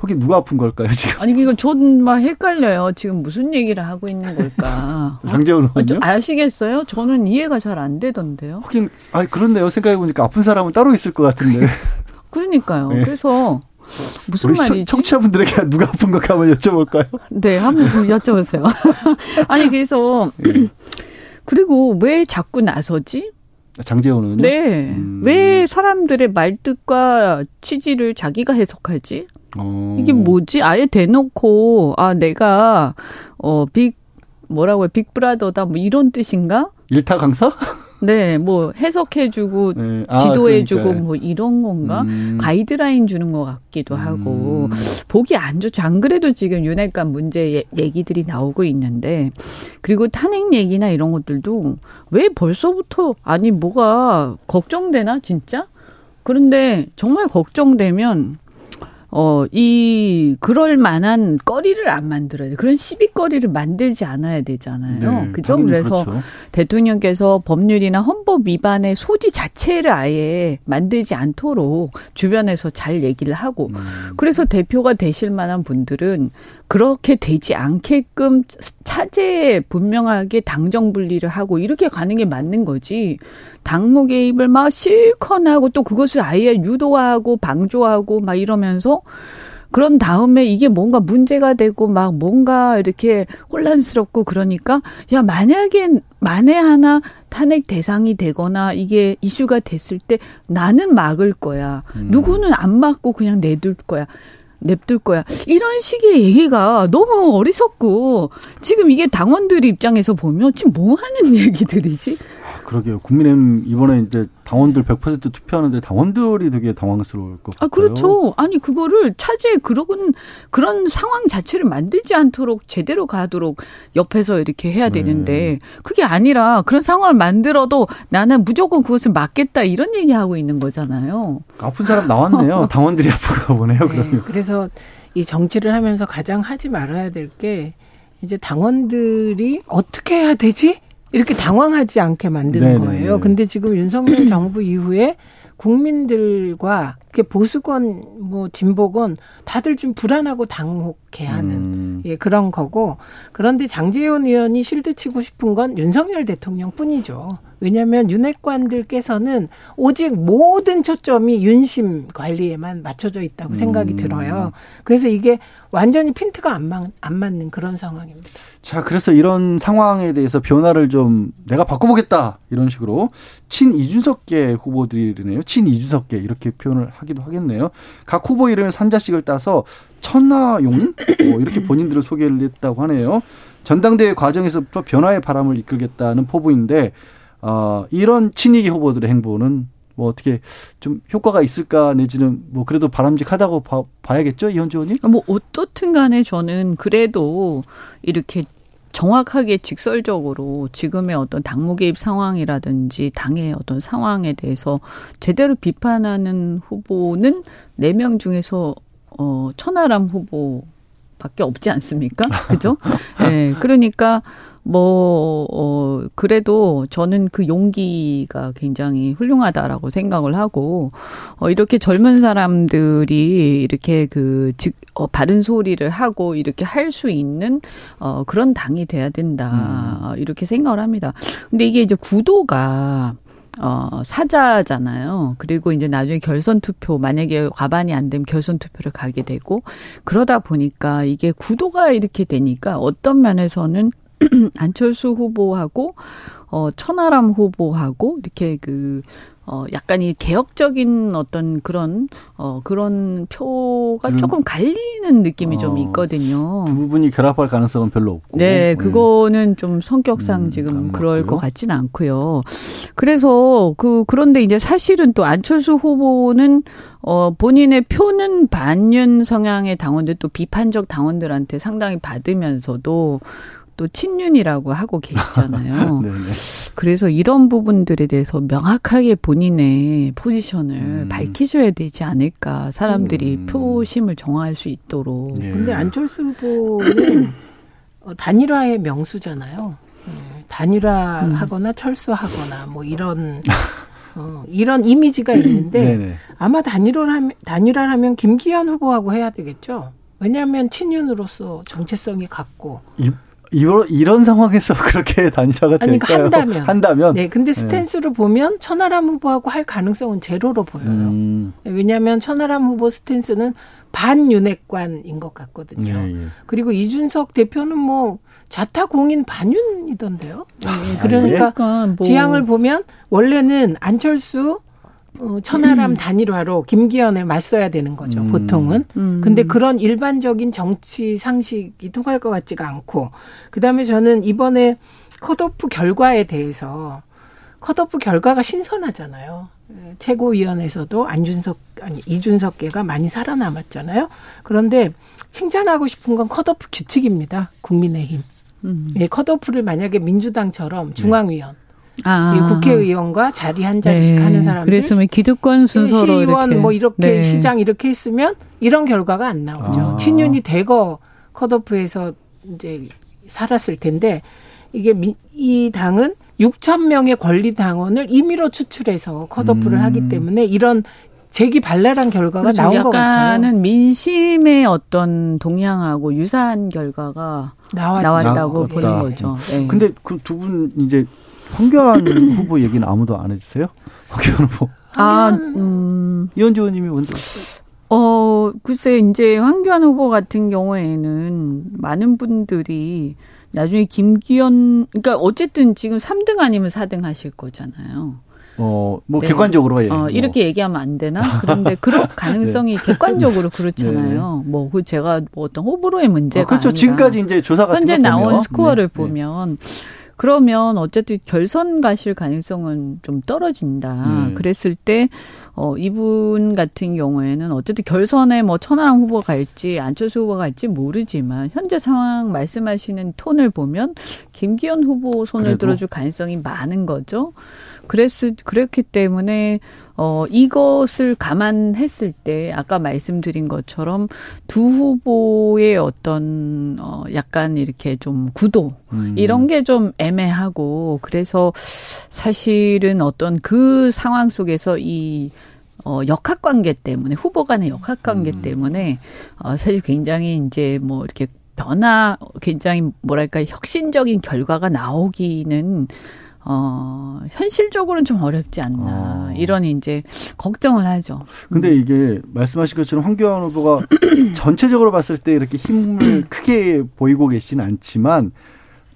혹시 누가 아픈 걸까요 지금? 아니 이거 전막 헷갈려요. 지금 무슨 얘기를 하고 있는 걸까? 장재훈 의원요? 아, 아시겠어요? 저는 이해가 잘 안 되던데요. 하긴 아 그렇네요. 생각해 보니까 아픈 사람은 따로 있을 것 같은데. 그러니까요. 네. 그래서 무슨 말이지? 청취자분들에게 누가 아픈 걸까 한번 여쭤볼까요? 네, 한번 여쭤보세요. 아니 그래서 네. 그리고 왜 자꾸 나서지? 장재훈은요? 네. 음. 왜 사람들의 말뜻과 취지를 자기가 해석하지? 어. 이게 뭐지? 아예 대놓고 아 내가 어빅 뭐라고 해 빅브라더다 뭐 이런 뜻인가? 일타 강사? 네, 뭐 해석해주고 네. 아, 지도해주고 그러니까. 뭐 이런 건가 음. 가이드라인 주는 것 같기도 음. 하고 보기 안 좋죠. 안 그래도 지금 윤핵관 문제 얘기들이 나오고 있는데 그리고 탄핵 얘기나 이런 것들도 왜 벌써부터 아니 뭐가 걱정되나 진짜? 그런데 정말 걱정되면 어, 이, 그럴 만한 거리를 안 만들어야 돼. 그런 시비거리를 만들지 않아야 되잖아요. 네, 그죠? 그래서 그렇죠. 대통령께서 법률이나 헌법 위반의 소지 자체를 아예 만들지 않도록 주변에서 잘 얘기를 하고, 음. 그래서 대표가 되실 만한 분들은 그렇게 되지 않게끔 차제에 분명하게 당정 분리를 하고 이렇게 가는 게 맞는 거지. 당무 개입을 막 실컷 하고 또 그것을 아예 유도하고 방조하고 막 이러면서 그런 다음에 이게 뭔가 문제가 되고 막 뭔가 이렇게 혼란스럽고 그러니까 야 만약에 만에 하나 탄핵 대상이 되거나 이게 이슈가 됐을 때 나는 막을 거야. 음. 누구는 안 막고 그냥 내둘 거야. 냅둘 거야. 이런 식의 얘기가 너무 어리석고 지금 이게 당원들 입장에서 보면 지금 뭐 하는 얘기들이지? 그러게요. 국민의힘 이번에 이제 당원들 100% 투표하는데 당원들이 되게 당황스러울 것 같아요. 아, 그렇죠. 아니, 그거를 차제 그런, 그런 상황 자체를 만들지 않도록 제대로 가도록 옆에서 이렇게 해야 네. 되는데 네. 그게 아니라 그런 상황을 만들어도 나는 무조건 그것을 막겠다 이런 얘기하고 있는 거잖아요. 아픈 사람 나왔네요. 당원들이 아픈가 보네요, 그러면. 네, 그래서 이 정치를 하면서 가장 하지 말아야 될 게 이제 당원들이 어떻게 해야 되지? 이렇게 당황하지 않게 만드는 네네. 거예요. 근데 지금 윤석열 정부 이후에 국민들과 보수권 뭐 진보권 다들 좀 불안하고 당혹해 하는 음. 예 그런 거고 그런데 장재원 의원이 실드 치고 싶은 건 윤석열 대통령 뿐이죠. 왜냐하면 윤핵관들께서는 오직 모든 초점이 윤심 관리에만 맞춰져 있다고 생각이 음. 들어요. 그래서 이게 완전히 핀트가 안, 맞, 안 맞는 그런 상황입니다. 자, 그래서 이런 상황에 대해서 변화를 좀 내가 바꿔보겠다 이런 식으로 친 이준석계 후보들이네요. 친 이준석계 이렇게 표현을 하기도 하겠네요. 각 후보 이름에 산자식을 따서 천하용 뭐 이렇게 본인들을 소개를 했다고 하네요. 전당대회 과정에서부터 변화의 바람을 이끌겠다는 포부인데 어, 이런 친이계 후보들의 행보는 뭐 어떻게 좀 효과가 있을까 내지는 뭐 그래도 바람직하다고 봐, 봐야겠죠 이현주 의원님? 뭐 어떻든 간에 저는 그래도 이렇게 정확하게 직설적으로 지금의 어떤 당무 개입 상황이라든지 당의 어떤 상황에 대해서 제대로 비판하는 후보는 네 명 중에서 어 천하람 후보 밖에 없지 않습니까? 그죠? 예. 네, 그러니까 뭐, 어, 그래도 저는 그 용기가 굉장히 훌륭하다라고 생각을 하고, 어, 이렇게 젊은 사람들이 이렇게 그, 즉, 어, 바른 소리를 하고 이렇게 할 수 있는, 어, 그런 당이 돼야 된다. 음. 이렇게 생각을 합니다. 근데 이게 이제 구도가, 어, 사자잖아요. 그리고 이제 나중에 결선 투표, 만약에 과반이 안 되면 결선 투표를 가게 되고, 그러다 보니까 이게 구도가 이렇게 되니까 어떤 면에서는 안철수 후보하고 어 천하람 후보하고 이렇게 그 어, 약간 이 개혁적인 어떤 그런, 어, 그런 표가 조금 갈리는 느낌이 어, 좀 있거든요. 두 분이 결합할 가능성은 별로 없고. 네, 네. 그거는 네. 좀 성격상 음, 지금 그럴 것 같지는 않고요. 그래서 그, 그런데 이제 사실은 또 안철수 후보는 어, 본인의 표는 반윤 성향의 당원들 또 비판적 당원들한테 상당히 받으면서도 또 친윤이라고 하고 계시잖아요. 네, 네. 그래서 이런 부분들에 대해서 명확하게 본인의 포지션을 음. 밝히셔야 되지 않을까. 사람들이 음. 표심을 정할 수 있도록. 네. 근데 안철수 후보는 어, 단일화의 명수잖아요. 네, 단일화하거나 음. 철수하거나 뭐 이런 어, 이런 이미지가 있는데. 아마 단일화를 하면, 단일화를 하면 김기현 후보하고 해야 되겠죠. 왜냐하면 친윤으로서 정체성이 같고 이런 이런 상황에서 그렇게 단일화가 아니, 그러니까 될까요? 한다면 한다면 네, 근데 네. 스탠스로 네. 보면 천하람 후보하고 할 가능성은 제로로 보여요. 음. 왜냐하면 천하람 후보 스탠스는 반윤핵관인 것 같거든요. 예, 예. 그리고 이준석 대표는 뭐 자타 공인 반윤이던데요. 네, 그러니까 아, 뭐. 지향을 보면 원래는 안철수 어, 천하람 단일화로 김기현에 맞서야 되는 거죠, 음. 보통은. 음. 근데 그런 일반적인 정치 상식이 통할 것 같지가 않고, 그 다음에 저는 이번에 컷오프 결과에 대해서, 컷오프 결과가 신선하잖아요. 최고위원회에서도 안준석, 아니, 이준석계가 많이 살아남았잖아요. 그런데 칭찬하고 싶은 건 컷오프 규칙입니다. 국민의힘. 음. 예, 컷오프를 만약에 민주당처럼 중앙위원, 아, 국회의원과 자리 한 자리씩 네. 하는 사람들. 그래서 뭐 기득권 순서로 시의원 이렇게. 뭐 이렇게 네. 시장 이렇게 했으면 이런 결과가 안 나오죠. 아. 친윤이 대거 컷오프해서 이제 살았을 텐데 이게 미, 이 당은 6천 명의 권리 당원을 임의로 추출해서 컷오프를 음. 하기 때문에 이런 재기 발랄한 결과가 그렇죠. 나온 것 같아요. 약간은 민심의 어떤 동향하고 유사한 결과가 나왔, 나왔다고 보는 거죠. 네. 근데 그 두 분 이제 황교안 후보 얘기는 아무도 안 해주세요? 황교안 후보. 아, 음. 이현주 의원님이 먼저. 어, 글쎄, 이제 황교안 후보 같은 경우에는 많은 분들이 나중에 김기현, 그러니까 어쨌든 지금 3등 아니면 4등 하실 거잖아요. 어, 뭐 네. 객관적으로 예. 어, 뭐. 이렇게 얘기하면 안 되나? 그런데 그럴 가능성이 네. 객관적으로 그렇잖아요. 네. 뭐그 제가 뭐 어떤 호불호의 문제가 아, 그렇죠. 아니라 지금까지 이제 조사 같은 현재 나온 스코어를 네. 보면 그러면 어쨌든 결선 가실 가능성은 좀 떨어진다. 음. 그랬을 때, 어, 이분 같은 경우에는 어쨌든 결선에 뭐 천하람 후보가 갈지 안철수 후보가 갈지 모르지만 현재 상황 말씀하시는 톤을 보면 김기현 후보 손을 그래도. 들어줄 가능성이 많은 거죠. 그랬을 그랬기 때문에 어 이것을 감안했을 때 아까 말씀드린 것처럼 두 후보의 어떤 어 약간 이렇게 좀 구도 음. 이런 게 좀 애매하고 그래서 사실은 어떤 그 상황 속에서 이 어, 역학 관계 때문에 후보 간의 역학 관계 음. 때문에 어, 사실 굉장히 이제 뭐 이렇게 변화 굉장히 뭐랄까 혁신적인 결과가 나오기는 어, 현실적으로는 좀 어렵지 않나. 아. 이런 이제 걱정을 하죠. 근데 이게 말씀하신 것처럼 황교안 후보가 전체적으로 봤을 때 이렇게 힘을 크게 보이고 계시는 않지만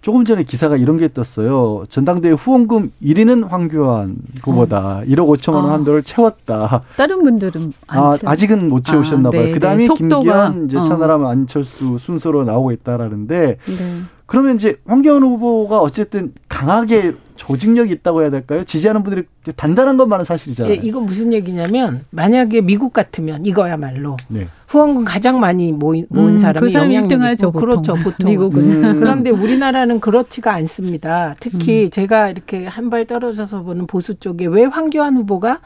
조금 전에 기사가 이런 게 떴어요. 전당대회 후원금 1위는 황교안 후보다. 어. 1억 5천만 원 아. 한도를 채웠다. 다른 분들은 아, 아직은 못 채우셨나 아, 봐요. 네, 그다음에 네. 김기현 이제 어. 천하람 안철수 순서로 나오고 있다라는데 네. 그러면 이제 황교안 후보가 어쨌든 강하게 조직력이 있다고 해야 될까요? 지지하는 분들이 단단한 것만은 사실이잖아요. 예, 이건 무슨 얘기냐면 만약에 미국 같으면 이거야말로 네. 후원금 가장 많이 모인, 모은 음, 사람이 그 영향력이 있고 그렇죠 보통 미국은 음. 그런데 우리나라는 그렇지가 않습니다. 특히 음. 제가 이렇게 한 발 떨어져서 보는 보수 쪽에 왜 황교안 후보가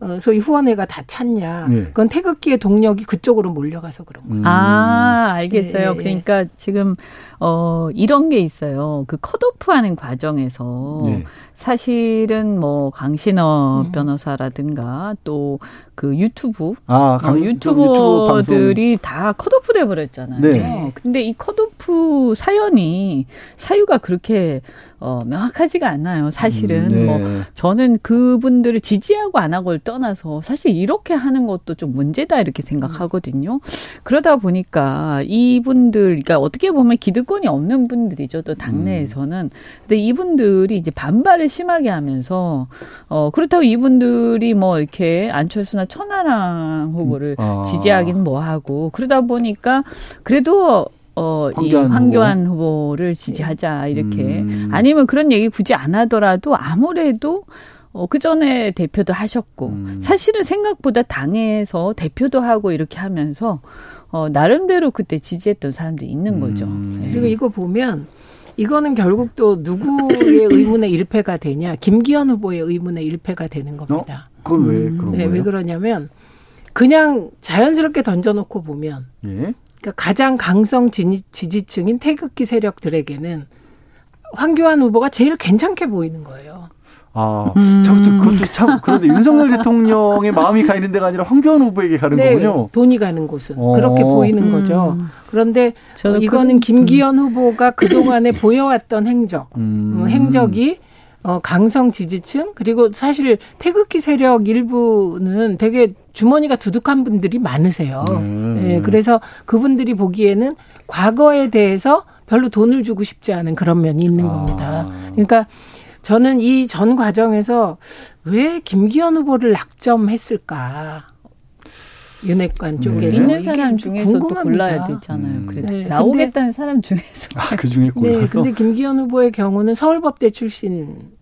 어, 소위 후원회가 다 찼냐. 네. 그건 태극기의 동력이 그쪽으로 몰려가서 그런 거예요. 음. 아, 알겠어요. 네, 그러니까 지금, 어, 이런 게 있어요. 그 컷오프 하는 과정에서 네. 사실은 뭐 강신업 음. 변호사라든가 또 그 유튜브 아, 어, 강, 어, 유튜버들이 유튜브 다 컷오프 돼 버렸잖아요. 네. 근데 이 컷오프 사연이 사유가 그렇게 어, 명확하지가 않아요. 사실은 음, 네. 뭐 저는 그분들을 지지하고 안 하고를 떠나서 사실 이렇게 하는 것도 좀 문제다 이렇게 생각하거든요. 그러다 보니까 이분들 그러니까 어떻게 보면 기득권이 없는 분들이죠. 또 당내에서는. 음. 근데 이분들이 이제 반발을 심하게 하면서 어 그렇다고 이분들이 뭐 이렇게 안철수나 천하람 후보를 음. 아. 지지하기는 뭐 하고 그러다 보니까 그래도 어, 황교안 이 황교안 후보. 를 지지하자 이렇게 음. 아니면 그런 얘기 굳이 안 하더라도 아무래도 어, 그 전에 대표도 하셨고 음. 사실은 생각보다 당에서 대표도 하고 이렇게 하면서 어, 나름대로 그때 지지했던 사람들이 있는 음. 거죠. 네. 그리고 이거 보면 이거는 결국 또 누구의 의문의 일패가 되냐 김기현 후보의 의문의 일패가 되는 겁니다. 어? 그건 왜 그런 네, 거예요? 왜 그러냐면 그냥 자연스럽게 던져놓고 보면 예? 그러니까 가장 강성 지지층인 태극기 세력들에게는 황교안 후보가 제일 괜찮게 보이는 거예요. 아, 음. 그것도 참 그런데 윤석열 대통령의 마음이 가 있는 데가 아니라 황교안 후보에게 가는 네, 거군요. 돈이 가는 곳은 어. 그렇게 보이는 음. 거죠. 그런데 이거는 김기현 후보가 그 동안에 보여왔던 행적, 음. 어, 행적이 어, 강성 지지층 그리고 사실 태극기 세력 일부는 되게 주머니가 두둑한 분들이 많으세요. 음. 예, 그래서 그분들이 보기에는 과거에 대해서 별로 돈을 주고 싶지 않은 그런 면이 있는 아. 겁니다. 그러니까 저는 이 전 과정에서 왜 김기현 후보를 낙점했을까? 윤핵관 쪽에서 있는 사람 중에서 또 골라야 되잖아요. 음. 그래도 네. 나오겠다는 사람 중에서. 아, 그 중에 골라서. 네, 근데 김기현 후보의 경우는 서울법대 출신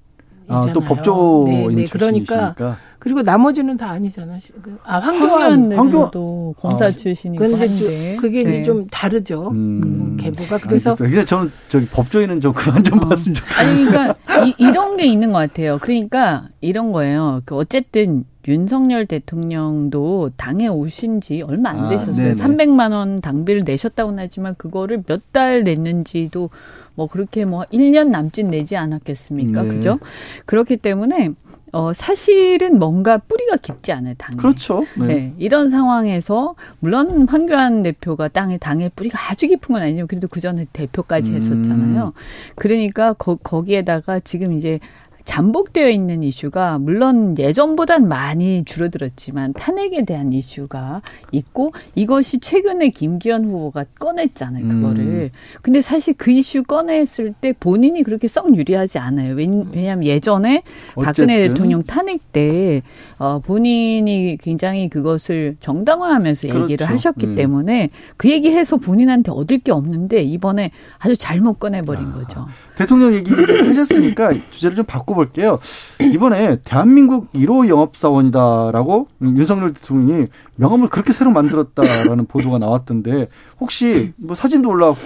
아, 또 법조 네, 네. 그러니까 그리고 나머지는 다 아니잖아. 그, 아 황교안 황교안도 검사 아, 출신이고 한데 그게 네. 이제 좀 다르죠. 음. 그 계보가 그래서 그래서 저는 저기 법조인은 좀 그만 좀 어. 봤으면 좋겠어요. 아니 그러니까 이, 이런 게 있는 것 같아요. 그러니까 이런 거예요. 그 어쨌든 윤석열 대통령도 당에 오신 지 얼마 안 아, 되셨어요. 아, 300만 원 당비를 내셨다고는 하지만 그거를 몇 달 냈는지도 뭐 그렇게 뭐 1년 남짓 내지 않았겠습니까? 네. 그죠? 그렇기 때문에 어, 사실은 뭔가 뿌리가 깊지 않아요, 당에. 그렇죠. 네. 네. 이런 상황에서, 물론 황교안 대표가 땅에, 당의 뿌리가 아주 깊은 건 아니지만, 그래도 그 전에 대표까지 음. 했었잖아요. 음. 그러니까, 거, 거기에다가 지금 이제 잠복되어 있는 이슈가 물론 예전보단 많이 줄어들었지만 탄핵에 대한 이슈가 있고 이것이 최근에 김기현 후보가 꺼냈잖아요 그거를 음. 근데 사실 그 이슈 꺼냈을 때 본인이 그렇게 썩 유리하지 않아요 왜냐하면 예전에 어쨌든. 박근혜 대통령 탄핵 때 어, 본인이 굉장히 그것을 정당화하면서 그렇죠. 얘기를 하셨기 음. 때문에 그 얘기해서 본인한테 얻을 게 없는데 이번에 아주 잘못 꺼내버린 아. 거죠. 대통령 얘기 하셨으니까 주제를 좀 바꿔 볼게요. 이번에 대한민국 1호 영업사원이다라고 윤석열 대통령이 명함을 그렇게 새로 만들었다라는 보도가 나왔던데 혹시 뭐 사진도 올라왔고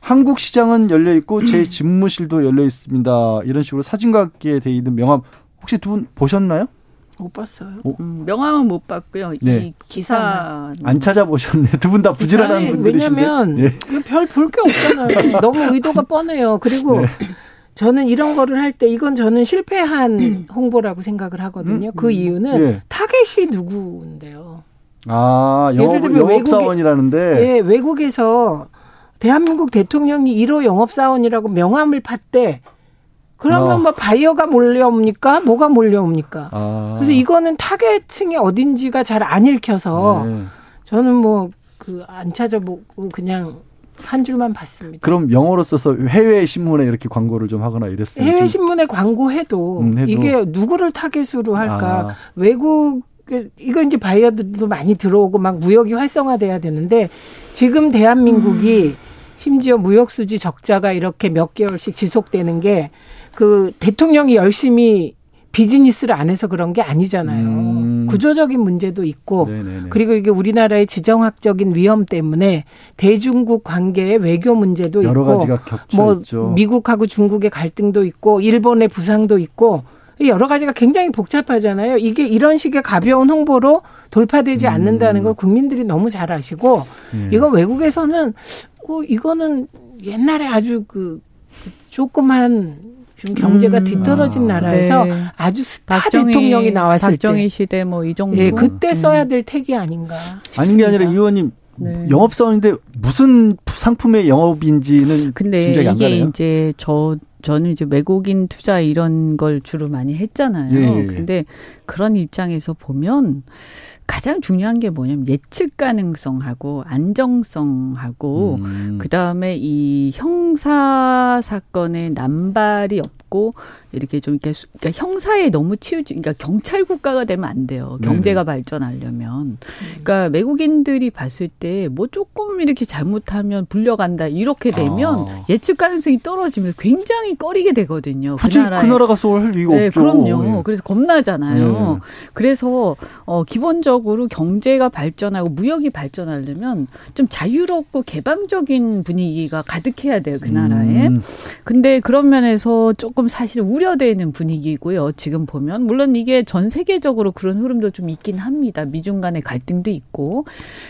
한국 시장은 열려 있고 제 집무실도 열려 있습니다. 이런 식으로 사진과 함께 돼 있는 명함 혹시 두 분 보셨나요? 못 봤어요. 음, 명함은 못 봤고요. 네. 이 기사 안 찾아보셨네. 두 분 다 부지런한 분들이신데. 왜냐면 네. 별볼 게 없잖아요. 너무 의도가 뻔해요. 그리고 네. 저는 이런 거를 할 때 이건 저는 실패한 홍보라고 생각을 하거든요. 그 음? 그 이유는 네. 타겟이 누구인데요. 아, 영업, 영업사원이라는데. 예, 외국에서 대한민국 대통령이 1호 영업사원이라고 명함을 팠대. 그러면 어. 뭐 바이어가 몰려옵니까? 뭐가 몰려옵니까? 아. 그래서 이거는 타겟층이 어딘지가 잘 안 읽혀서 네. 저는 뭐 그 안 찾아보고 그냥 한 줄만 봤습니다. 그럼 영어로 써서 해외 신문에 이렇게 광고를 좀 하거나 이랬어요. 해외 신문에 광고해도 음, 이게 누구를 타겟으로 할까? 아. 외국 이거 이제 바이어들도 많이 들어오고 막 무역이 활성화돼야 되는데 지금 대한민국이 음. 심지어 무역 수지 적자가 이렇게 몇 개월씩 지속되는 게 그 대통령이 열심히 비즈니스를 안 해서 그런 게 아니잖아요. 음. 구조적인 문제도 있고 네네네. 그리고 이게 우리나라의 지정학적인 위험 때문에 대중국 관계의 외교 문제도 여러 있고 가지가 겹쳐 뭐 있죠. 미국하고 중국의 갈등도 있고 일본의 부상도 있고 여러 가지가 굉장히 복잡하잖아요. 이게 이런 식의 가벼운 홍보로 돌파되지 음. 않는다는 걸 국민들이 너무 잘 아시고 네. 이거 외국에서는 어, 이거는 옛날에 아주 그 조그만 지금 경제가 음. 뒤떨어진 아. 나라에서 네. 아주 스타 박정희, 대통령이 나왔을 박정희 때. 시대 뭐 이 정도. 예, 그때 음. 써야 될 택이 아닌가. 싶습니다. 아닌 게 아니라 이 의원님 네. 영업 사원인데 무슨 상품의 영업인지는 근데 이게 가네요. 이제 저 저는 이제 외국인 투자 이런 걸 주로 많이 했잖아요. 예. 근데 그런 입장에서 보면 가장 중요한 게 뭐냐면 예측 가능성하고 안정성하고 음. 그다음에 이 형사 사건의 남발이 없고 이렇게 좀 이렇게 그러니까 형사에 너무 치우지 그러니까 경찰 국가가 되면 안 돼요. 경제가 네네. 발전하려면. 그러니까 외국인들이 봤을 때 뭐 조금 이렇게 잘못하면 불려간다 이렇게 되면 아. 예측 가능성이 떨어지면 굉장히 꺼리게 되거든요. 굳이 그. 그 나라가 쏠할 이유가 네, 없죠. 그럼요. 네. 그래서 겁나잖아요. 네. 그래서 어 기본적으로 경제가 발전하고 무역이 발전하려면 좀 자유롭고 개방적인 분위기가 가득해야 돼요. 그 나라에. 음. 근데 그런 면에서 조금 사실 우려 우려되는 분위기고요. 지금 보면 물론 이게 전 세계적으로 그런 흐름도 좀 있긴 합니다. 미중 간의 갈등도 있고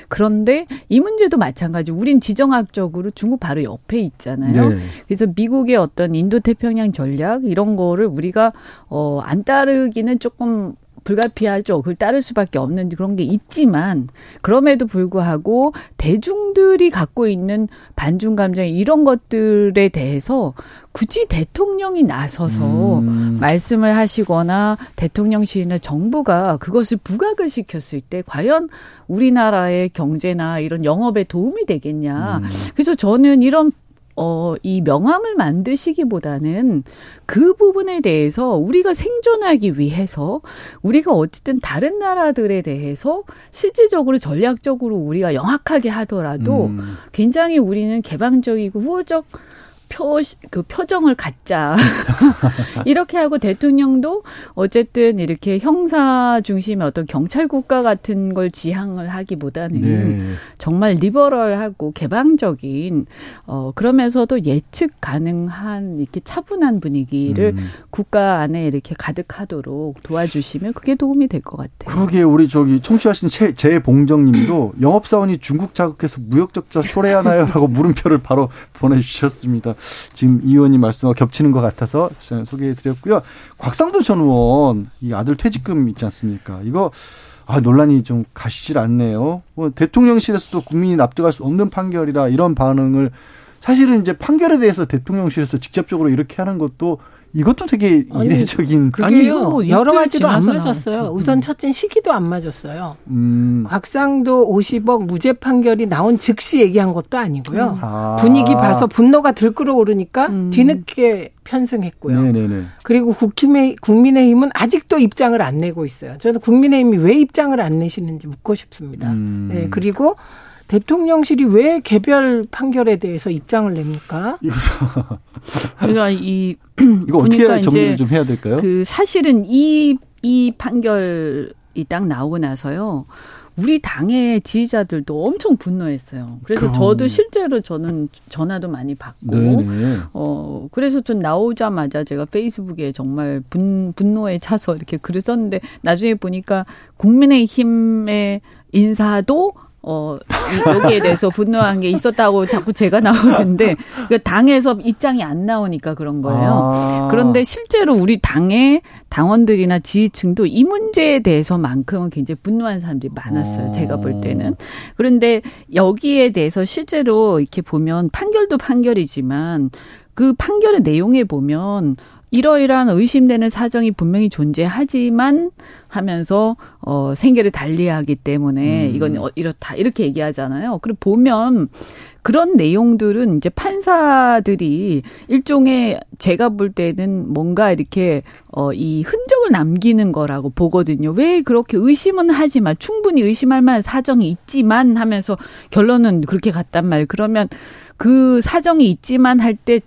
그런데 이 문제도 마찬가지. 우린 지정학적으로 중국 바로 옆에 있잖아요. 네. 그래서 미국의 어떤 인도 태평양 전략 이런 거를 우리가 어안 따르기는 조금 불가피하죠. 그걸 따를 수밖에 없는 그런 게 있지만 그럼에도 불구하고 대중들이 갖고 있는 반중 감정 이런 것들에 대해서 굳이 대통령이 나서서 음. 말씀을 하시거나 대통령실이나 정부가 그것을 부각을 시켰을 때 과연 우리나라의 경제나 이런 영업에 도움이 되겠냐. 음. 그래서 저는 이런 어, 이 명함을 만드시기보다는 그 부분에 대해서 우리가 생존하기 위해서 우리가 어쨌든 다른 나라들에 대해서 실질적으로 전략적으로 우리가 영악하게 하더라도 음. 굉장히 우리는 개방적이고 후호적 표, 그 표정을 갖자. 이렇게 하고 대통령도 어쨌든 이렇게 형사 중심의 어떤 경찰 국가 같은 걸 지향을 하기보다는 네. 정말 리버럴하고 개방적인, 어, 그러면서도 예측 가능한 이렇게 차분한 분위기를 음. 국가 안에 이렇게 가득하도록 도와주시면 그게 도움이 될 것 같아요. 그러게 우리 저기 청취하신 재봉정 님도 영업사원이 중국 자극해서 무역적자 초래하나요? 라고 물음표를 바로 보내주셨습니다. 지금 이 의원님 말씀과 겹치는 것 같아서 소개해 드렸고요. 곽상도 전 의원 이 아들 퇴직금 있지 않습니까? 이거 아, 논란이 좀 가시질 않네요. 뭐 대통령실에서도 국민이 납득할 수 없는 판결이다 이런 반응을 사실은 이제 판결에 대해서 대통령실에서 직접적으로 이렇게 하는 것도 이것도 되게 아니, 이례적인 그게요 뭐 여러 가지로 안 맞았어요. 나왔죠. 우선 음. 첫째 시기도 안 맞았어요. 음. 곽상도 50억 무죄 판결이 나온 즉시 얘기한 것도 아니고요. 음. 아. 분위기 봐서 분노가 들끓어 오르니까 음. 뒤늦게 편승했고요. 네네네. 그리고 국힘의 국민의힘은 아직도 입장을 안 내고 있어요. 저는 국민의힘이 왜 입장을 안 내시는지 묻고 싶습니다. 음. 네, 그리고 대통령실이 왜 개별 판결에 대해서 입장을 냅니까? 그러니까 이 이거 어떻게 정리를 좀 해야 될까요? 그 사실은 이이 판결이 딱 나오고 나서요. 우리 당의 지지자들도 엄청 분노했어요. 그래서 그럼. 저도 실제로 저는 전화도 많이 받고, 네네. 어, 그래서 좀 나오자마자 제가 페이스북에 정말 분, 분노에 차서 이렇게 글을 썼는데 나중에 보니까 국민의힘의 인사도 어, 여기에 대해서 분노한 게 있었다고 자꾸 제가 나오는데, 그 당에서 입장이 안 나오니까 그런 거예요. 아. 그런데 실제로 우리 당의 당원들이나 지지층도 이 문제에 대해서만큼은 굉장히 분노한 사람들이 많았어요. 아. 제가 볼 때는. 그런데 여기에 대해서 실제로 이렇게 보면 판결도 판결이지만 그 판결의 내용에 보면 이러이러한 의심되는 사정이 분명히 존재하지만 하면서 어 생계를 달리하기 때문에 음. 이건 어, 이렇다 이렇게 얘기하잖아요. 그리고 보면 그런 내용들은 이제 판사들이 일종의 제가 볼 때는 뭔가 이렇게 어 이 흔적을 남기는 거라고 보거든요. 왜 그렇게 의심은 하지만 충분히 의심할 만한 사정이 있지만 하면서 결론은 그렇게 갔단 말. 그러면 그 사정이 있지만 할 때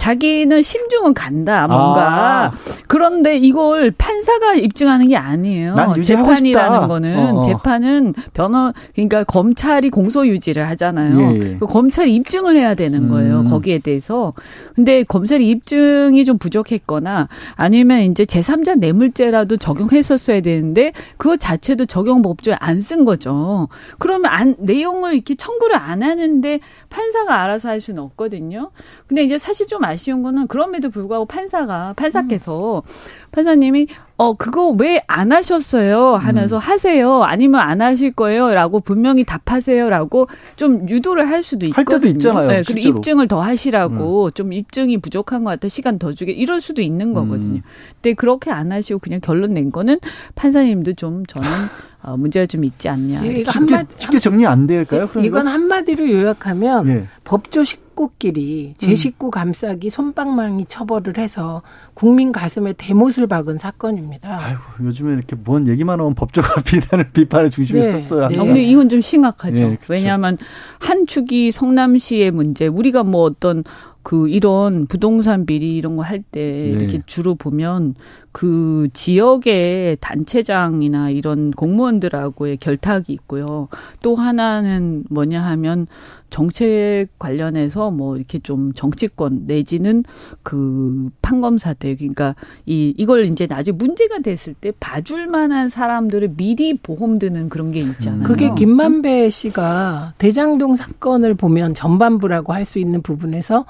자기는 심중은 간다 뭔가 아. 그런데 이걸 판사가 입증하는 게 아니에요. 재판이라는 거는 어, 어. 재판은 변호 그러니까 검찰이 공소 유지를 하잖아요. 예, 검찰이 입증을 해야 되는 거예요. 음. 거기에 대해서 근데 검찰이 입증이 좀 부족했거나 아니면 이제 제3자 뇌물죄라도 적용했었어야 되는데 그거 자체도 적용 법조에 안 쓴 거죠. 그러면 안 내용을 이렇게 청구를 안 하는데 판사가 알아서 할 수는 없거든요. 근데 이제 사실 좀 아쉬운 거는 그럼에도 불구하고 판사가 판사께서 음. 판사님이 어 그거 왜 안 하셨어요 하면서 음. 하세요 아니면 안 하실 거예요라고 분명히 답하세요라고 좀 유도를 할 수도 있거든요. 할 때도 있잖아요. 네, 그리고 입증을 더 하시라고 음. 좀 입증이 부족한 것 같아 시간 더 주게 이럴 수도 있는 거거든요. 음. 근데 그렇게 안 하시고 그냥 결론 낸 거는 판사님도 좀 저는 어, 문제가 좀 있지 않냐. 예, 쉽게, 한마, 쉽게 정리 안 될까요? 이건 한마디로 요약하면 예. 법조 식구끼리 제 음. 식구 감싸기 손방망이 처벌을 해서 국민 가슴에 대못을 박은 사건입니다. 아이고 요즘에 이렇게 뭔 얘기만 하면 법조가 비난을 비판의 중심에 네. 섰어요. 네. 근데 이건 좀 심각하죠. 네, 그렇죠. 왜냐하면 한 축이 성남시의 문제, 우리가 뭐 어떤 그 이런 부동산 비리 이런 거 할때 네. 이렇게 주로 보면 그 지역의 단체장이나 이런 공무원들하고의 결탁이 있고요. 또 하나는 뭐냐 하면 정책 관련해서 뭐 이렇게 좀 정치권 내지는 그 판검사들 그러니까 이 이걸 이제 나중에 문제가 됐을 때 봐줄 만한 사람들을 미리 보험 드는 그런 게 있잖아요. 그게 김만배 씨가 대장동 사건을 보면 전반부라고 할 수 있는 부분에서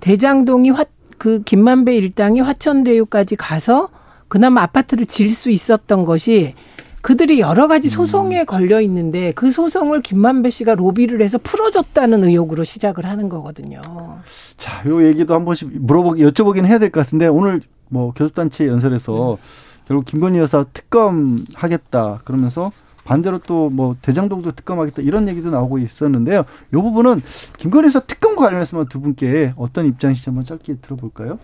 대장동이 화, 그 김만배 일당이 화천대유까지 가서 그나마 아파트를 지을 수 있었던 것이 그들이 여러 가지 음. 소송에 걸려 있는데 그 소송을 김만배 씨가 로비를 해서 풀어줬다는 의혹으로 시작을 하는 거거든요. 자, 요 얘기도 한 번씩 물어보기 여쭤보긴 해야 될 것 같은데 오늘 뭐 교섭단체 연설에서 음. 결국 김건희 여사 특검 하겠다 그러면서 반대로 또 뭐 대장동도 특검하겠다 이런 얘기도 나오고 있었는데요. 이 부분은 김건희 여사 특검과 관련해서만 두 분께 어떤 입장이신지 한번 짧게 들어볼까요?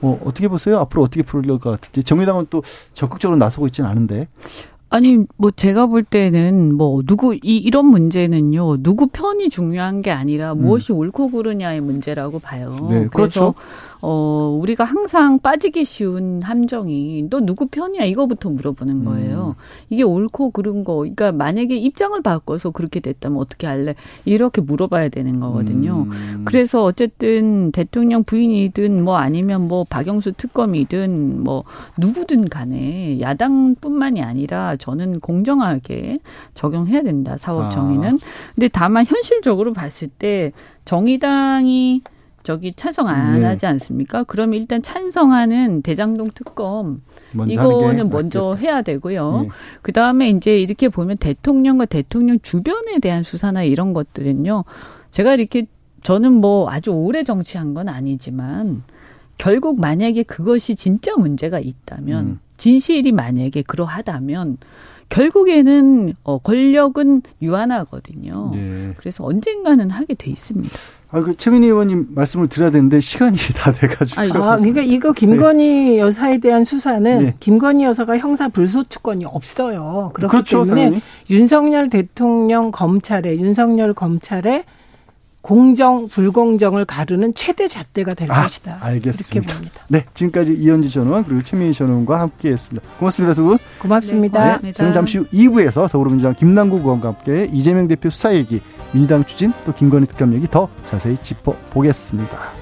뭐 어떻게 보세요? 앞으로 어떻게 풀릴 것 같은지 정의당은 또 적극적으로 나서고 있지는 않은데. 아니 뭐 제가 볼 때는 뭐 누구 이 이런 문제는요 누구 편이 중요한 게 아니라 무엇이 음. 옳고 그르냐의 문제라고 봐요. 네, 그렇죠. 어, 우리가 항상 빠지기 쉬운 함정이 너 누구 편이야 이거부터 물어보는 음. 거예요. 음. 이게 옳고 그른 거. 그러니까 만약에 입장을 바꿔서 그렇게 됐다면 어떻게 할래? 이렇게 물어봐야 되는 거거든요. 음. 그래서 어쨌든 대통령 부인이든 뭐 아니면 뭐 박영수 특검이든 뭐 누구든 간에 야당뿐만이 아니라 저는 공정하게 적용해야 된다. 사법 정의는. 아. 근데 다만 현실적으로 봤을 때 정의당이 저기 찬성 안 네. 하지 않습니까? 그럼 일단 찬성하는 대장동 특검 이거는 먼저 맞겠다. 해야 되고요. 네. 그 다음에 이제 이렇게 보면 대통령과 대통령 주변에 대한 수사나 이런 것들은요. 제가 이렇게 저는 뭐 아주 오래 정치한 건 아니지만 결국 만약에 그것이 진짜 문제가 있다면 음. 진실이 만약에 그러하다면 결국에는 어 권력은 유한하거든요. 네. 그래서 언젠가는 하게 돼 있습니다. 아, 그 최민희 의원님 말씀을 드려야 되는데 시간이 다 돼가지고. 아, 그러니까 이거 김건희 네. 여사에 대한 수사는 네. 김건희 여사가 형사 불소추권이 없어요. 그렇기 그렇죠, 때문에 당연히. 윤석열 대통령 검찰에 윤석열 검찰에 공정 불공정을 가르는 최대 잣대가 될 아, 것이다. 알겠습니다. 이렇게 봅니다. 네, 지금까지 이현주 전원 그리고 최민희 전원과 함께했습니다. 고맙습니다, 두 분. 고맙습니다. 네, 고맙습니다. 저는 잠시 후 2부에서 더불어민주당 김남국 의원과 함께 이재명 대표 수사 얘기, 민주당 추진 또 김건희 특검 얘기 더 자세히 짚어보겠습니다.